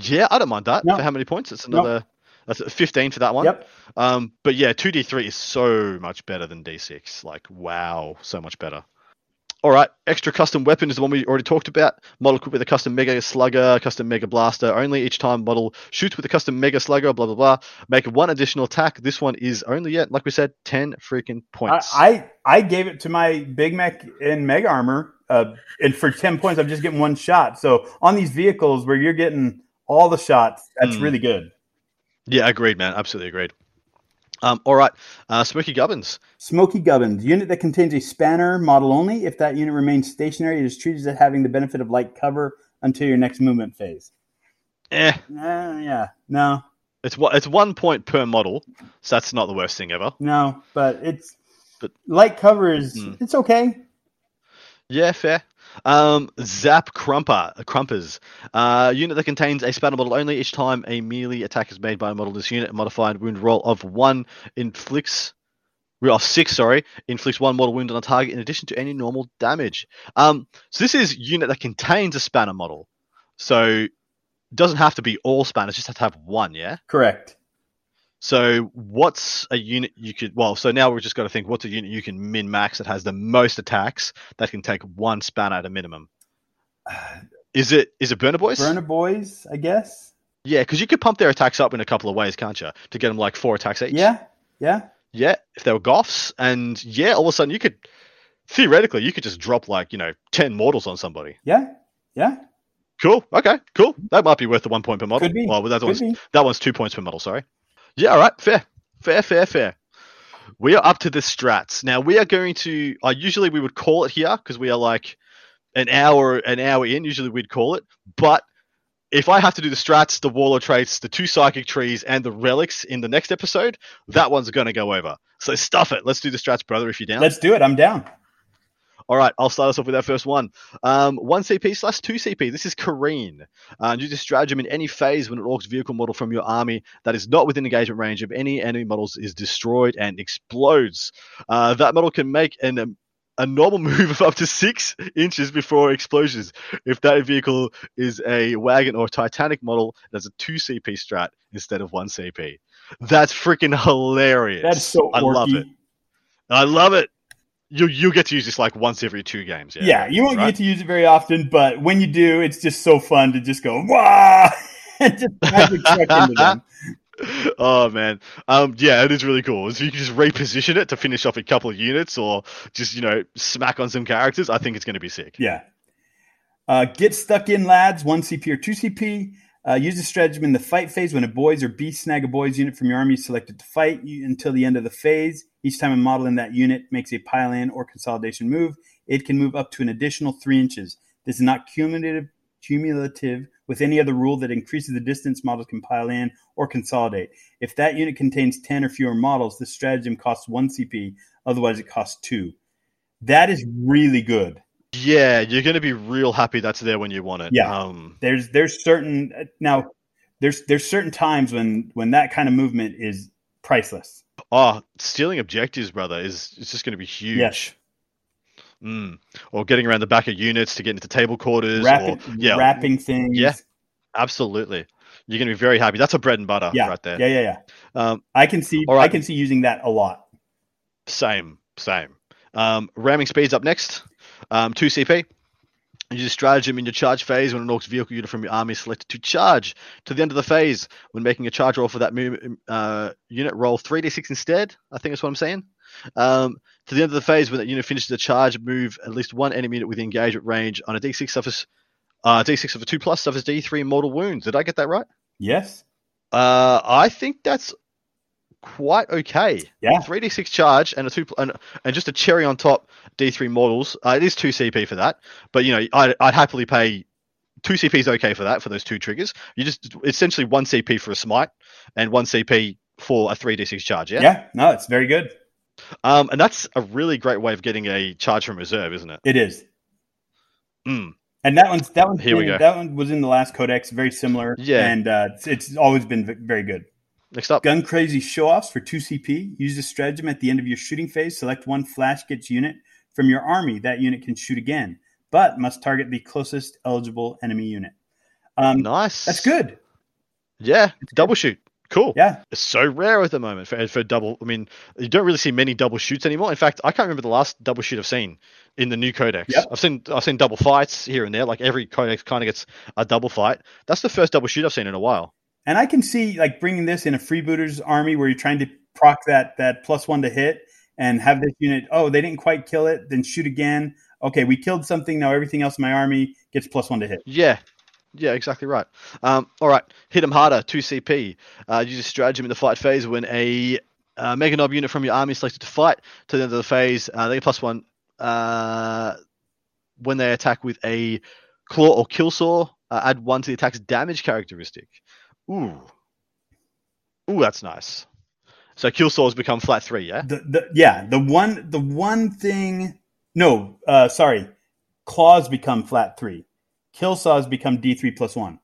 Yeah, I don't mind that. For how many points? It's No. another. That's 15 for that one. Yep. Um, but yeah, 2d3 is so much better than d6. Like, wow, so much better. All right, extra custom weapon is the one we already talked about. Model equipped with a custom mega slugger, custom mega blaster. Only each time model shoots with a custom mega slugger, blah blah blah. Make one additional attack. This one is only yet, like we said, 10 freaking I, points. I I gave it to my Big Mek in Mega Armor, uh, and for 10 points, I'm just getting one shot. So on these vehicles where you're getting all the shots, that's Hmm. really good. yeah, agreed, man. Absolutely agreed. Um, all right, uh, Smoky Gubbins. Smoky Gubbins, unit that contains a spanner model only. If that unit remains stationary, it is treated as having the benefit of light cover until your next movement phase. Eh, Uh, yeah, no, it's one, it's one point per model, so that's not the worst thing ever. no, but it's But- light cover is Hmm. it's okay. Yeah, fair. Um, Zap Crumper, Crumpers. Uh, unit that contains a spanner model only. Each time a melee attack is made by a model this unit, a modified wound roll of one inflicts. Of six, sorry, inflicts one mortal wound on a target in addition to any normal damage. Um, so this is unit that contains a spanner model. So doesn't have to be all spanners, just have to have one, yeah? Correct. So what's a unit you could well, so now we've just got to think what's a unit you can min max that has the most attacks that can take one spanner at a minimum. Is it is it Burna Boyz? Burna Boyz, I guess. Yeah, because you could pump their attacks up in a couple of ways, can't you? To get them like four attacks each. Yeah, yeah. Yeah, if they were Goffs, and yeah, all of a sudden you could theoretically you could just drop like you know ten mortals on somebody. Yeah, yeah, Cool. Okay. Cool. That might be worth the one point per model. Could be. Well, that could one's be. that one's two points per model. Sorry. Yeah. All right. Fair. Fair. Fair. Fair. We are up to the strats now. We are going to. Uh, usually we would call it here because we are like an hour an hour in. Usually we'd call it, but if I have to do the strats, the warlord traits, the two psychic trees, and the relics in the next episode, that one's going to go over. So stuff it. Let's do the strats, brother. If you're down. Let's do it. I'm down. All right, I'll start us off with our first one. Um, one CP slash two CP. This is Careen. Uh, use this stratagem in any phase when an orc's vehicle model from your army that is not within engagement range of any enemy models is destroyed and explodes. Uh, that model can make an um, a normal move of up to six inches before explosions. If that vehicle is a wagon or Titanic model, that's a two CP strat instead of one CP. That's freaking hilarious. That's so I love it. I love it. You you get to use this like once every two games. Yeah, Yeah, you won't right? get to use it very often, but when you do, it's just so fun to just go wow and just magic truck into them. oh man, um, yeah, it is really cool. You can just reposition it to finish off a couple of units, or just you know smack on some characters. I think it's going to be sick. Yeah. Uh, get stuck in, lads. One CP or two CP. Uh, use the stratagem in the fight phase when a boys or Beast Snagga boys unit from your army is selected to fight you until the end of the phase. Each time a model in that unit makes a pile in or consolidation move, it can move up to an additional three inches. This is not cumulative, cumulative with any other rule that increases the distance models can pile in or consolidate. If that unit contains 10 or fewer models, the stratagem costs one CP, otherwise, it costs two. That is really good. Yeah, you're going to be real happy that's there when you want it. Yeah. Um, there's there's certain now there's there's certain times when when that kind of movement is priceless. oh, stealing objectives, brother, is is just going to be huge. Yes. Mm. Or getting around the back of units to get into table quarters. Wrapping, or, yeah, wrapping things. Yeah. absolutely. You're going to be very happy. That's a bread and butter yeah, right there. yeah, yeah, yeah. Um, I can see right. I can see using that a lot. Same, same. Um, ramming speeds up next. Um, 2 CP. You Use a stratagem in your charge phase when an orc's vehicle unit from your army is selected to charge. To the end of the phase, when making a charge roll for that uh, unit, roll 3d6 instead. I think that's what I'm saying. Um, to the end of the phase, when that unit finishes the charge, move at least one enemy unit within engagement range on a d6 suffers. Uh, d6 of a 2 plus suffers d3 mortal wounds. Did I get that right? Yes. Uh, I think that's quite okay. Yeah. Three d six charge and a two and, and just a cherry on top. D three models. Uh, it is two CP for that, but you know I'd, I'd happily pay two CP is okay for that for those two triggers. You just essentially one CP for a smite and one CP for a three d six charge. Yeah. Yeah. No, it's very good. Um, and that's a really great way of getting a charge from reserve, isn't it? It is. Mm. And that one's that one. Here we go. that one was in the last codex, very similar. Yeah. And uh, it's, it's always been very good. Next up. Gun crazy show offs for 2 CP. Use a stratagem at the end of your shooting phase. Select one Flash Gitz unit from your army. That unit can shoot again, but must target the closest eligible enemy unit. Um, Nice. That's good. Yeah. Double shoot. Cool. Yeah. It's so rare at the moment for, for double. I mean, you don't really see many double shoots anymore. In fact, I can't remember the last double shoot I've seen in the new codex. Yep. I've seen I've seen double fights here and there. Like every codex kind of gets a double fight. That's the first double shoot I've seen in a while. And I can see like bringing this in a Freebooterz army where you're trying to proc that that plus one to hit and have this unit. Oh, they didn't quite kill it. Then shoot again. Okay, we killed something. Now everything else in my army gets plus one to hit. Yeah. Yeah, exactly right. Um, all right, hit them harder, 2 CP. Uh, use a stratagem in the fight phase when a uh, Mega Nob unit from your army is selected to fight. To the end of the phase, uh, they get plus one uh, when they attack with a Claw or Kill Saw. Uh, add one to the attack's damage characteristic. Ooh. Ooh, that's nice. So Kill Saws become flat 3, yeah? The, the yeah the one the one thing no uh, sorry claws become flat three kill saws become d three plus one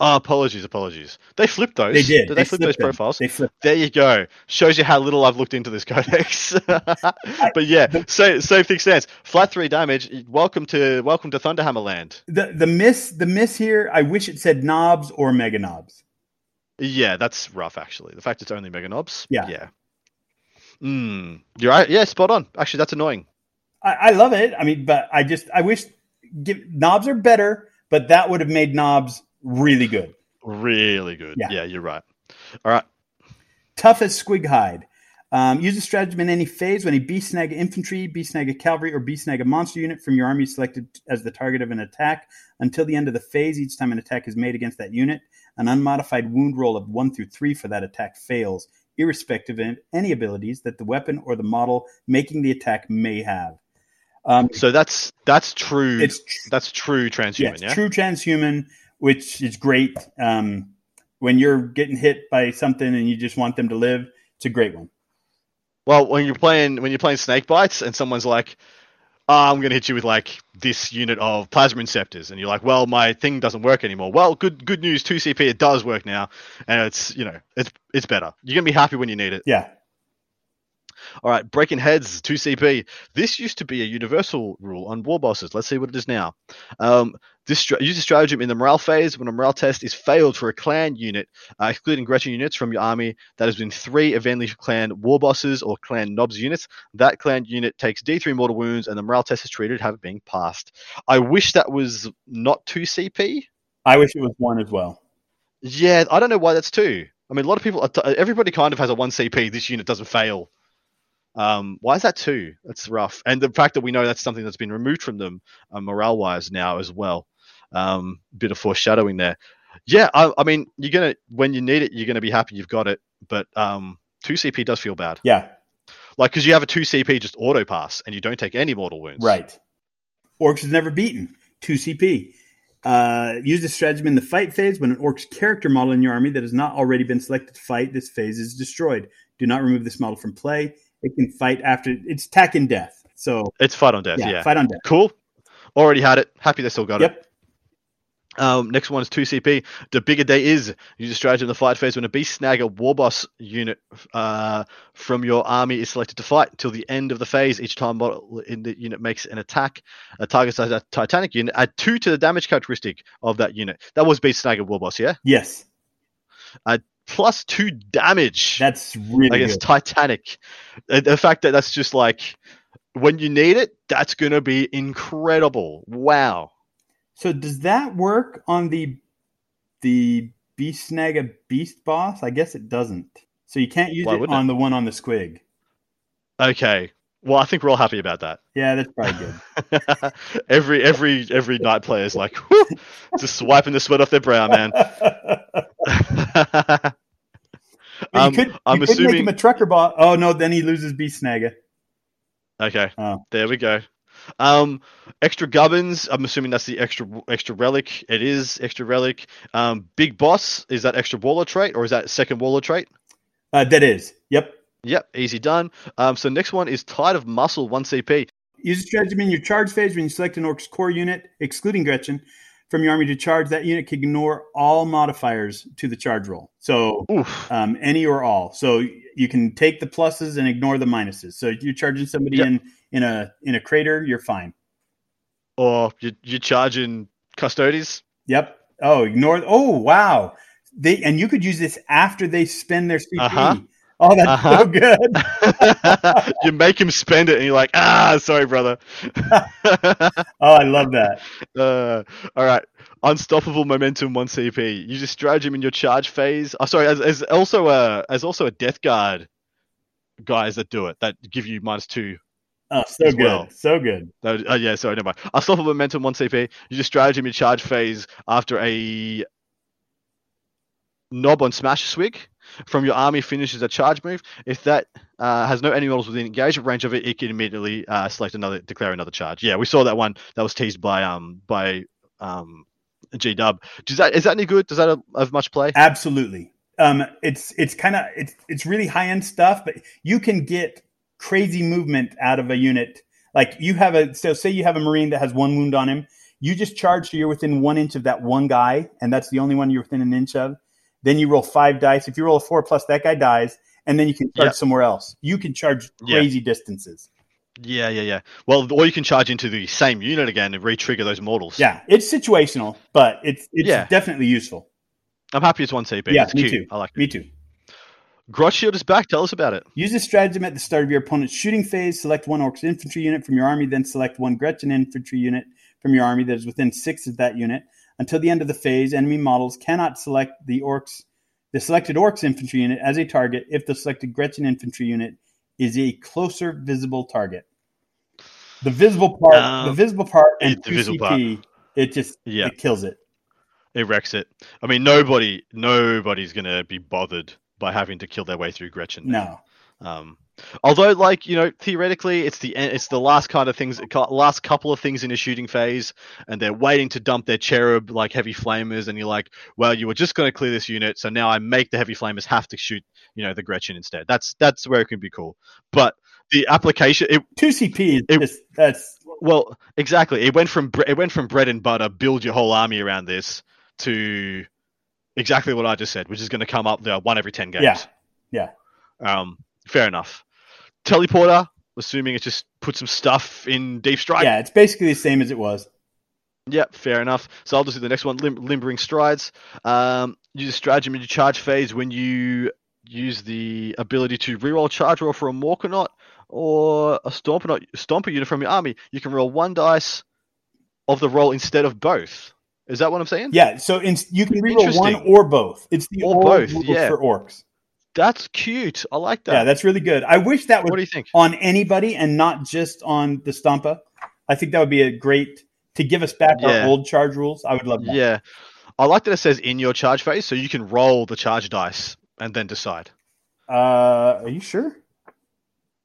Oh, apologies, apologies. They flipped those. they did Did they, flip those them. profiles? they flipped There you go. Shows you how little I've looked into this codex. but yeah, so same thing stands. Flat three damage. Welcome to welcome to Thunderhammer Land. the the miss the miss here I wish it said knobs or mega knobs Yeah, that's rough actually. The fact it's only mega knobs. Yeah. Yeah. Mm, you're right. Yeah, spot on. Actually, that's annoying. I, I love it I mean but I just I wish give, knobs are better but that would have made knobs really good Really good. Yeah. Yeah, you're right. All right. tough as squig hide. Um, use a stratagem in any phase when a beast snag infantry, Beast Snagga cavalry, or Beast Snagga monster unit from your army selected as the target of an attack until the end of the phase. Each time an attack is made against that unit, an unmodified wound roll of one through three for that attack fails, irrespective of any abilities that the weapon or the model making the attack may have. Um, So that's that's true. it's tr- that's true yeah, transhuman. it's Yeah. true transhuman, which is great. Um, when you're getting hit by something and you just want them to live, it's a great one. Well, when you're playing when you're playing snake bites and someone's like, oh, "I'm going to hit you with like this unit of plasma inceptors," and you're like, "Well, my thing doesn't work anymore." Well, good good news, two CP, it does work now, and it's you know it's it's better. You're gonna be happy when you need it. Yeah. All right, breaking heads, 2CP. This used to be a universal rule on war bosses. Let's see what it is now. Um, this use a stratagem in the morale phase when a morale test is failed for a clan unit, uh, excluding Gretchin units from your army that has been three evenly clan war bosses or clan nobs units. That clan unit takes D3 mortal wounds and the morale test is treated have being passed. I wish that was not 2CP. I wish it was one as well. Yeah, I don't know why that's two. I mean, a lot of people, everybody kind of has a one CP. This unit doesn't fail. Um, why is that two? That's rough. And the fact that we know that's something that's been removed from them uh, morale wise now as well. Um, bit of foreshadowing there. Yeah, I, I, mean, you're gonna when you need it, you're gonna be happy you've got it. But um, two CP does feel bad. Yeah, like because you have a two CP just auto pass and you don't take any mortal wounds. Right. Orcs is never beaten. Two CP. Uh, use this stratagem in the fight phase when an orc's character model in your army that has not already been selected to fight this phase is destroyed. Do not remove this model from play. It can fight after it's attack and death. So it's fight on death. Yeah, yeah. fight on death. Cool. Already had it. Happy they still got yep. it. Um, next one is 2CP. The bigger day is use a strategy in the fight phase when a Beast Snagga war boss unit uh, from your army is selected to fight until the end of the phase. Each time model in the unit makes an attack, a target size a Titanic unit, add two to the damage characteristic of that unit. That was Beast Snagga war boss, yeah? Yes. Uh, plus two damage. That's really against good. Titanic. Uh, the fact that that's just like when you need it, that's gonna be incredible. Wow. So does that work on the the Beast Snag Beast boss? I guess it doesn't. So you can't use Why it on it? the one on the squig. Okay. Well, I think we're all happy about that. Yeah, that's probably good. every every every Knight player is like, whoo, just swiping the sweat off their brow, man. um, you could, I'm assuming make him a trucker bot. Oh no, then he loses Beast Snagga. Okay, oh. there we go. Um, extra gubbins. I'm assuming that's the extra extra relic. It is extra relic. Um, big boss. Is that extra waller trait or is that second waller trait? Uh, that is. Yep. Yep. Easy done. Um, so next one is tide of muscle. One CP. Use a stratagem in your charge phase when you select an orc's core unit, excluding Gretchin, from your army to charge. That unit can ignore all modifiers to the charge roll. So um, any or all. So you can take the pluses and ignore the minuses. So you're charging somebody yep. in in a in a crater, you're fine. Or you you're charging Custodes. Yep. Oh, ignore. Oh, wow. They and you could use this after they spend their CP. Uh-huh. Oh, that's uh-huh. so good. you make him spend it, and you're like, ah, sorry, brother. oh, I love that. Uh, all right. Unstoppable momentum, one CP. You just him in your charge phase. Oh, sorry, as, as also a as also a death guard guys that do it that give you minus two. Oh, so good, well. so good. Uh, yeah, sorry, never mind. Unstoppable momentum, one CP. You just stratagem in charge phase after a knob on Smasha Squig from your army finishes a charge move. If that uh, has no enemy models within engagement range of it, it can immediately uh, select another, declare another charge. Yeah, we saw that one that was teased by um by um G Dub. Does that is that any good? Does that have much play? Absolutely. Um, it's it's kind of it's it's really high end stuff, but you can get crazy movement out of a unit. Like you have a so say you have a marine that has one wound on him. You just charge so you're within one inch of that one guy, and that's the only one you're within an inch of. Then you roll five dice. If you roll a four plus, that guy dies, and then you can charge yep. somewhere else. You can charge crazy yep. distances. Yeah, yeah, yeah. Well, or you can charge into the same unit again and re-trigger those mortals. Yeah, it's situational, but it's it's yeah. definitely useful. I'm happy it's one CP. Yeah, it's me cute. too. I like it. Me too. Grot Shield is back. Tell us about it. Use this stratagem at the start of your opponent's shooting phase. Select one Orc's infantry unit from your army, then select one Gretchin infantry unit from your army that is within six of that unit. Until the end of the phase, enemy models cannot select the Orcs the selected Orcs infantry unit as a target if the selected Gretchin infantry unit is a closer visible target. The visible part, um, the visible part, and the visible part. it just yeah. it kills it. It wrecks it. I mean, nobody, nobody's gonna be bothered by having to kill their way through Gretchin. No. Um, although, like you know, theoretically, it's the it's the last kind of things, last couple of things in a shooting phase, and they're waiting to dump their cherub like heavy flamers, and you're like, well, you were just going to clear this unit, so now I make the heavy flamers have to shoot, you know, the Gretchin instead. That's that's where it can be cool. But the application, it two CP, it, just, that's well, exactly. It went from it went from bread and butter, build your whole army around this, to exactly what I just said, which is going to come up there one every ten games. Yeah, yeah. Um, fair enough. teleporter. Assuming it just put some stuff in deep strike. Yeah, it's basically the same as it was. Yep, fair enough. So I'll just do the next one, lim- limbering strides. Um, use a stratagem in your charge phase when you use the ability to reroll charge roll for a Morkanaut or a Stompa, Stompa unit from your army. You can roll one dice of the roll instead of both. Is that what I'm saying? Yeah, so in, you can reroll one or both. It's the Or both, yeah. for orcs. That's cute. I like that. Yeah, that's really good. I wish that was what do you think? on anybody and not just on the Stompa. I think that would be a great to give us back Yeah. our old charge rules. I would love that. Yeah. I like that it says in your charge phase, so you can roll the charge dice and then decide. Uh, are you sure?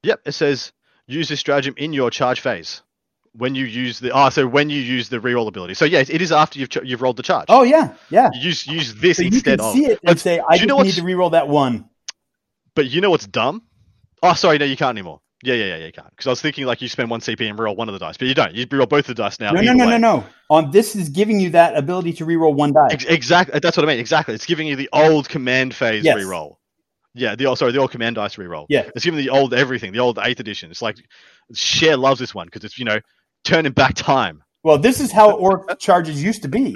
Yep, it says use this stratagem in your charge phase. When you use the oh, so when you use the reroll ability. So yeah, it is after you've ch- you've rolled the charge. Oh yeah, yeah. You use use this So you instead can of. see it and say, I do you just know need to reroll that one. But you know what's dumb? Oh, sorry, no, you can't anymore. Yeah, yeah, yeah, yeah, you can't. Because I was thinking like you spend one CP and reroll one of the dice, but you don't. You reroll both the dice now. No, no, no, no, way. no. On this is giving you that ability to reroll one die. Ex- exactly. That's what I mean. Exactly. It's giving you the old command phase Yes. reroll. Yeah, the old sorry, the old command dice reroll. Yeah. It's giving the old everything, the old eighth edition. It's like Share loves this one because it's you know turning back time. Well, this is how orc charges used to be.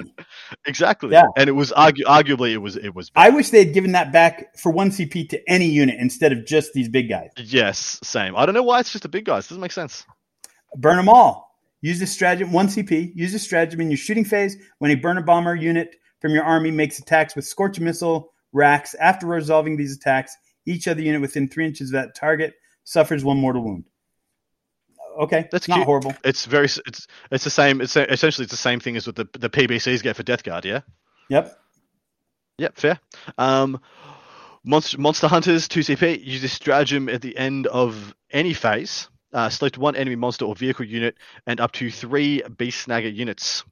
Exactly. Yeah. And it was argu- arguably it was it was I wish they had given that back for one CP to any unit instead of just these big guys. yes same. I don't know why it's just the big guys. It doesn't make sense. Burn them all. Use this stratagem, one CP. Use this stratagem in your shooting phase when a Burna-bommer unit from your army makes attacks with scorch missile racks. After resolving these attacks, each other unit within three inches of that target suffers one mortal wound. Okay, That's not cute. horrible. It's very it's it's the same. It's essentially it's the same thing as what the the PBCs get for Death Guard. Yeah. Yep. Yep, fair. Um, monster, monster hunters, 2CP, use this stratagem at the end of any phase. Uh, select one enemy monster or vehicle unit and up to three Beast Snagga units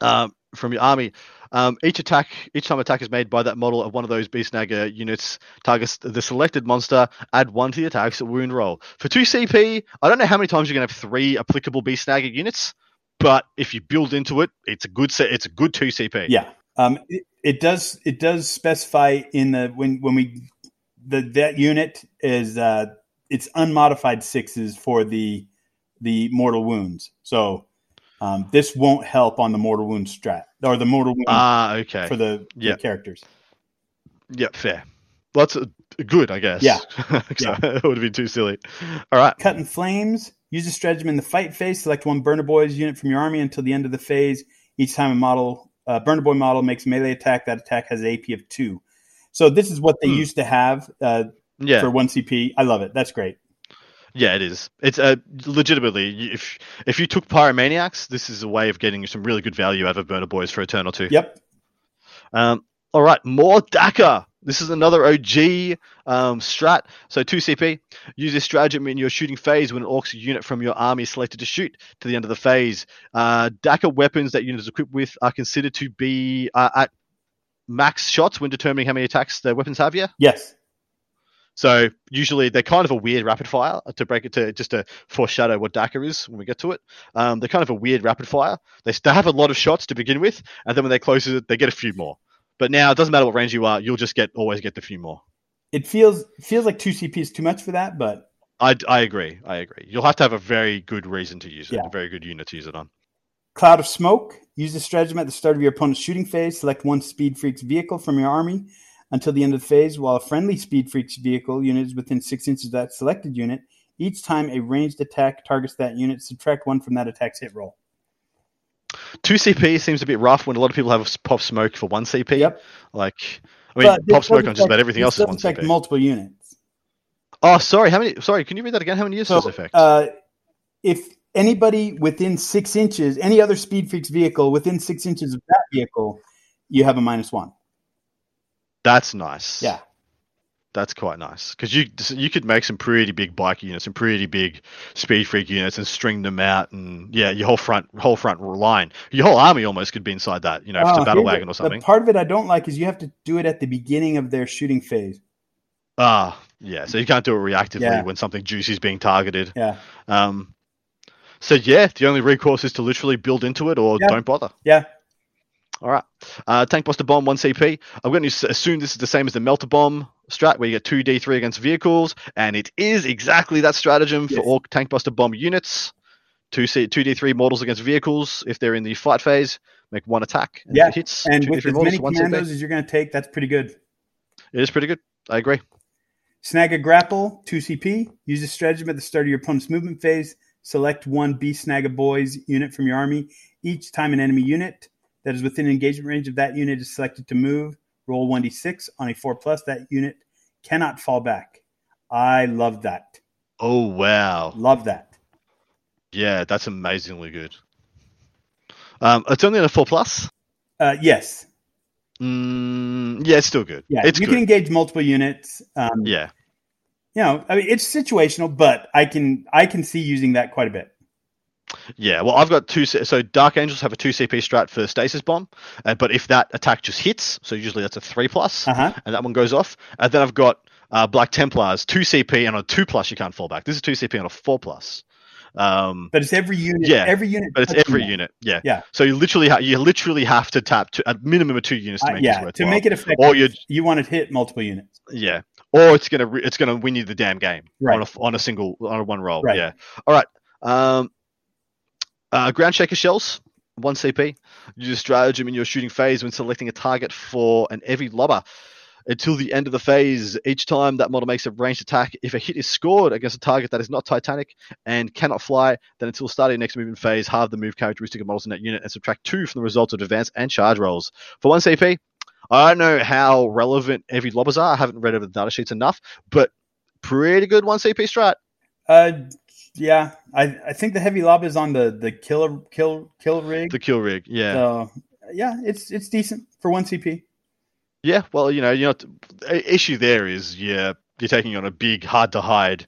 um, from your army. Um, each attack, each time attack is made by that model of one of those Beast Snagga units targets the selected monster. Add one to the attack's wound roll. For 2CP, I don't know how many times you're gonna have three applicable Beast Snagga units, but if you build into it, it's a good set. It's a good 2CP. Yeah. Um, it, it does it does specify in the when when we the that unit is uh, it's unmodified sixes for the the mortal wounds. So um, this won't help on the mortal wound strat or the mortal wound Ah, okay. for the, the yeah. characters. Yep, fair. Well, that's uh, good, I guess. Yeah. Yeah. it would have been too silly. All right. Cut in flames. Use a stratagem in the fight phase. Select one Burna Boyz unit from your army until the end of the phase. Each time a model uh, burner boy model makes melee attack, that attack has an AP of two. So this is what they Hmm. used to have uh, Yeah, for one CP. I love it. That's great. Yeah, it is. It's uh, legitimately, if if you took Pyromaniaks, this is a way of getting some really good value out of Burna Boyz for a turn or two. Yep. Um, all right, more Dakka. This is another OG um, strat. So 2CP, use this stratagem in your shooting phase when an Orcs unit from your army is selected to shoot to the end of the phase. Uh, Dakka weapons that unit is equipped with are considered to be uh, at max shots when determining how many attacks their weapons have Yeah. Yes. So usually they're kind of a weird rapid fire to break it to just to foreshadow what Dakka is when we get to it. Um, they're kind of a weird rapid fire. They, they have a lot of shots to begin with, and then when they close it, they get a few more. But now it doesn't matter what range you are, you'll just get always get the few more. It feels feels like two CP is too much for that, but I, I agree. I agree. You'll have to have a very good reason to use it, Yeah. a very good unit to use it on. Cloud of Smoke. Use the stratagem at the start of your opponent's shooting phase. Select one Speed Freeks vehicle from your army until the end of the phase, while a friendly Speed Freeks vehicle unit is within six inches of that selected unit. Each time a ranged attack targets that unit, subtract one from that attack's hit roll. Two CP seems a bit rough when a lot of people have pop smoke for one CP. Yep. Like, I mean, But pop smoke on just about everything else is does one affect CP. multiple units. oh, sorry. How many? Sorry, can you read that again? How many uses So, does affect? uh, if anybody within six inches, any other Speed Freeks vehicle within six inches of that vehicle, you have a minus one. That's nice. Yeah. That's quite nice because you you could make some pretty big bike units, some pretty big Speed Freek units, and string them out, and yeah, your whole front whole front line, your whole army almost could be inside that. You know, if it's Uh, a battle wagon or something. The part of it I don't like is you have to do it at the beginning of their shooting phase. Ah, yeah. So you can't do it reactively Yeah. when something juicy is being targeted. Yeah. Um, so yeah, the only recourse is to literally build into it or Yeah. don't bother. Yeah. All right. Uh, Tankbusta Bomb, 1 CP. I'm going to assume this is the same as the Melta Bomb strat, where you get 2d3 against vehicles, and it is exactly that stratagem for all Tankbusta Bomb units. 2 C- 2d3 models against vehicles if they're in the fight phase. Make one attack. And Yeah, it hits. And 2d3 with as models, many 1 commandos as you're going to take, that's pretty good. It is pretty good. I agree. Snag a grapple, 2 CP. Use a stratagem at the start of your opponent's movement phase. Select one B Snag a Boys unit from your army. Each time an enemy unit that is within engagement range of that unit is selected to move, roll 1d6 on a 4 plus. That unit cannot fall back. I love that. Oh, wow. Love that. Yeah, that's amazingly good. Um, it's only on a 4 plus. Uh, yes. Mm, yeah, it's still good. Yeah. it's you good. can engage multiple units. Um, yeah. You know, I mean, it's situational, but I can I can see using that quite a bit. Yeah, well, I've got two. So Dark Angels have a two CP strat for Stasis Bomb, uh, but if that attack just hits, so usually that's a three plus, Uh huh. and that one goes off. And then I've got uh, Black Templars two CP, and on a two plus you can't fall back. This is two CP on a four plus. Um, But it's every unit. Yeah, Every unit. but it's every unit. Yeah. Yeah. So you literally ha- you literally have to tap to a minimum of two units to Uh, make this yeah. To make it effective, Or you you want to hit multiple units. yeah, or it's gonna re- it's gonna win you the damn game Right. on a on a single on a one roll. Right. Yeah. All right. Um, uh, ground shaker shells, one CP. Use a stratagem in your shooting phase when selecting a target for an heavy lobba. Until the end of the phase, each time that model makes a ranged attack, if a hit is scored against a target that is not Titanic and cannot fly, then until starting next movement phase, halve the move characteristic of models in that unit and subtract two from the results of advance and charge rolls. For one CP, I don't know how relevant heavy lobbas are. I haven't read over the data sheets enough, but pretty good one CP strat. Uh, yeah. I, I think the heavy lob is on the the killer kill kill rig. The kill rig, yeah, So yeah, it's it's decent for one CP. yeah. Well, you know, you know, the issue there is, yeah, you're taking on a big, hard to hide,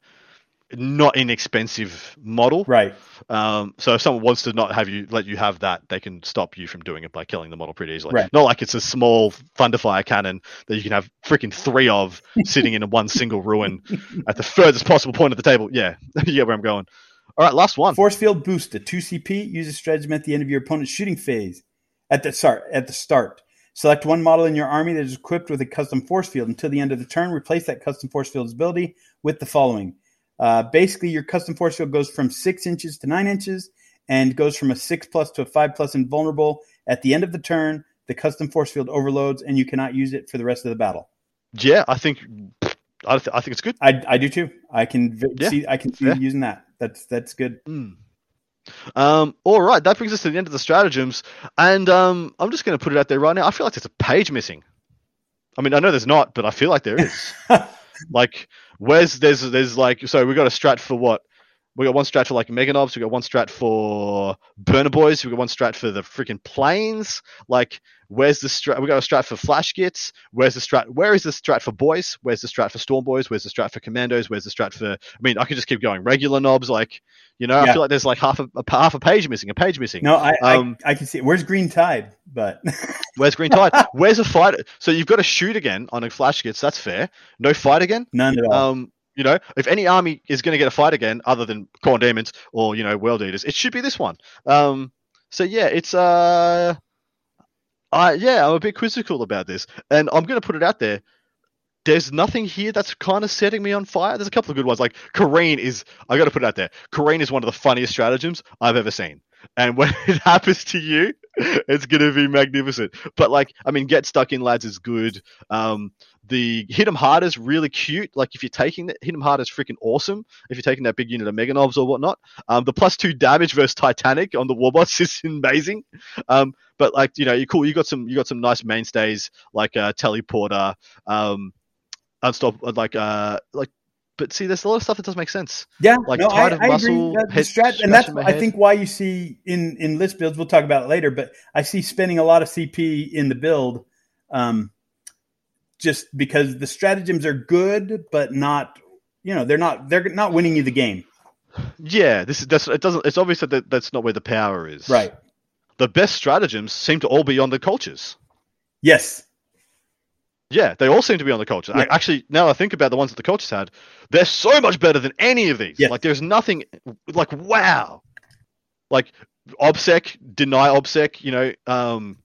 not inexpensive model. Right. Um, so if someone wants to not have you let you have that, they can stop you from doing it by killing the model pretty easily. Right. Not like it's a small thunderfire cannon that you can have freaking three of sitting in one single ruin at the furthest possible point of the table. Yeah, you get where I'm going. All right, last one. Force field boost a two CP. Use a stratagem at the end of your opponent's shooting phase. At the start. At the start. Select one model in your army that is equipped with a custom force field. Until the end of the turn, replace that custom force field's ability with the following. Uh, basically, your custom force field goes from six inches to nine inches and goes from a six plus to a five plus invulnerable. At the end of the turn, the custom force field overloads and you cannot use it for the rest of the battle. Yeah, I think I, th- I think it's good. I, I do too. I can v- Yeah, see. I can see fair. using that. That's that's good. Mm. Um, all right, that brings us to the end of the stratagems, and um, I'm just going to put it out there right now. I feel like there's a page missing. I mean, I know there's not, but I feel like there is. like, where's there's there's like so we got a strat for what? We got one strat for like Meganobs. We got one strat for Burna Boyz. We got one strat for the freaking planes. Like, where's the strat? We got a strat for Flash Gitz. Where's the strat? Where is the strat for Boys? Where's the strat for Storm Boys? Where's the strat for Commandos? Where's the strat for? I mean, I could just keep going. Regular knobs, like, you know, I feel like there's like half a, a half a page missing. A page missing. No, I, Um, I I can see. It. Where's Green Tide? But Where's Green Tide? Where's a fight? So you've got to shoot again on a Flash Gitz. That's fair. No fight again. none at all. Um, you know, if any army is going to get a fight again, other than Khorne Daemons or you know World Eaters, it should be this one. Um, so yeah, it's uh, I yeah, I'm a bit quizzical about this, and I'm going to put it out there. There's nothing here that's kind of setting me on fire. There's a couple of good ones. Like Careen is, I got to put it out there. Careen is one of the funniest stratagems I've ever seen. And when it happens to you, it's to be magnificent. But like, I mean, get stuck in lads is good. Um, the hit 'em hard is really cute. Like if you're taking that, hit 'em hard is freaking awesome. If you're taking that big unit of Meganobz or whatnot, um, the plus two damage versus Titanic on the Warbots is amazing. Um, but like you know, you cool. You got some, you got some nice mainstays like uh, Teleporter, um, like uh, like. But see, there's a lot of stuff that doesn't make sense. yeah, like no, I, of I muscle, agree. Strat, and that's I think why you see in in list builds. We'll talk about it later, but I see spending a lot of CP in the build, um, just because the stratagems are good, but not. You know, they're not they're not winning you the game. Yeah, this is that's it doesn't. It's obvious that- that's not where the power is. Right. The best stratagems seem to all be on the Kulturs. Yes. Yeah, they all seem to be on the Kultur. Yeah. I, actually, now I think about the ones that the Kulturs had, they're so much better than any of these. Yes. Like, there's nothing like wow. Like obsec, deny obsec. You know, um,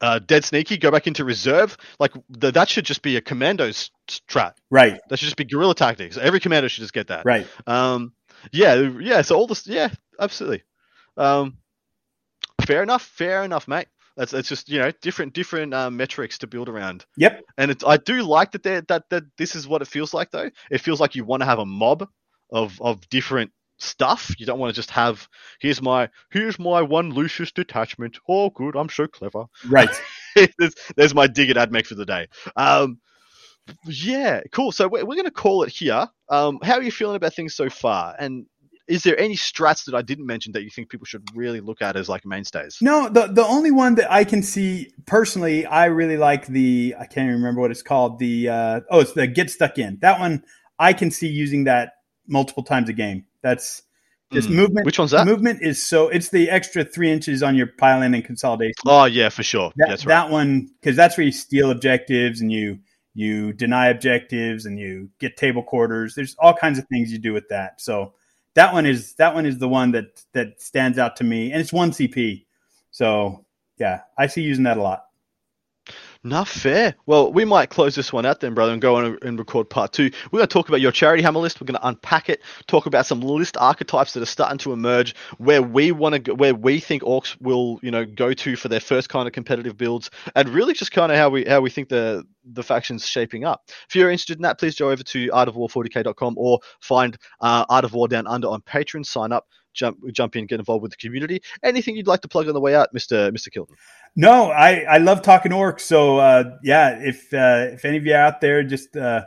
uh, dead sneaky, go back into reserve. Like the, that should just be a commando's strat. Right. That should just be guerrilla tactics. Every commander should just get that. Right. Um, yeah, yeah. So all this, yeah, absolutely. Um, fair enough. Fair enough, mate. That's that's just you know different different um, metrics to build around. Yep. And it's, I do like that that that that this is what it feels like though. It feels like you want to have a mob of of different stuff. You don't want to just have here's my here's my one Lucius detachment. Oh, good, I'm so clever. Right. there's, there's my dig at AdMech for the day. Um, yeah, cool. So we're, we're going to call it here. Um, how are you feeling about things so far? And is there any strats that I didn't mention that you think people should really look at as like mainstays? No, the the only one that I can see personally, I really like the I can't even remember what it's called. The uh, oh, it's the get stuck in. That one I can see using that multiple times a game. That's just Mm. movement. Which one's that? Movement is so it's the extra three inches on your pile in and consolidation. Oh yeah, for sure. that, that's right. that one because that's where you steal objectives and you you deny objectives and you get table quarters. There's all kinds of things you do with that. So that one is that one is the one that that stands out to me, and it's one CP. So yeah, I see using that a lot. Not fair. Well, we might close this one out then, brother, and go on and record part two. We're going to talk about your charity hammer list. We're going to unpack it, talk about some list archetypes that are starting to emerge, where we want to, go, where we think orcs will, you know, go to for their first kind of competitive builds, and really just kind of how we how we think the the faction's shaping up. If you're interested in that, please go over to artofwar40k.com or find uh, Art of War Down Under on Patreon. Sign up. Jump, jump in, get involved with the community. Anything you'd like to plug on the way out, Mister Mister Killton? No, I I love talking orcs. So uh, yeah, if uh, if any of you out there just uh,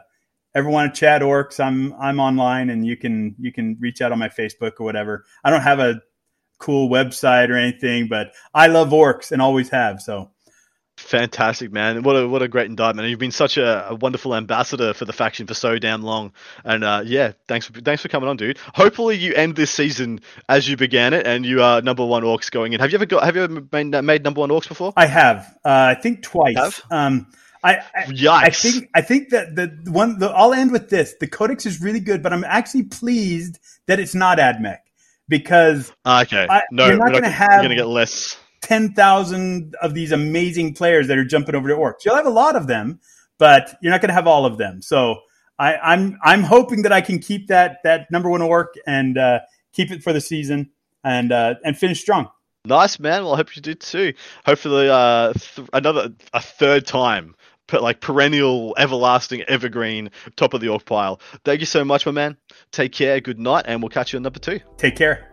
ever want to chat orcs, I'm I'm online, and you can you can reach out on my Facebook or whatever. I don't have a cool website or anything, but I love orcs and always have. So Fantastic, man! What a what a great indictment! And You've been such a, a wonderful ambassador for the faction for so damn long, and uh, yeah, thanks for thanks for coming on, dude. Hopefully, you end this season as you began it, and you are number one orcs going in. Have you ever got Have you ever made, made number one orcs before? I have, uh, I think twice. Have? Um, I, I Yikes! I think I think that the one the, I'll end with this. The codex is really good, but I'm actually pleased that it's not AdMech because Ah, okay, I- no, you're not gonna have- You're gonna get less. Ten thousand of these amazing players that are jumping over to orcs. You'll have a lot of them, but you're not going to have all of them. So I, I'm I'm hoping that I can keep that that number one orc and uh, keep it for the season and uh, and finish strong. Nice, man. Well, I hope you do too. Hopefully, uh, th- another a third time. But like perennial, everlasting, evergreen, top of the orc pile. Thank you so much, my man. Take care. Good night, and we'll catch you on number two. Take care.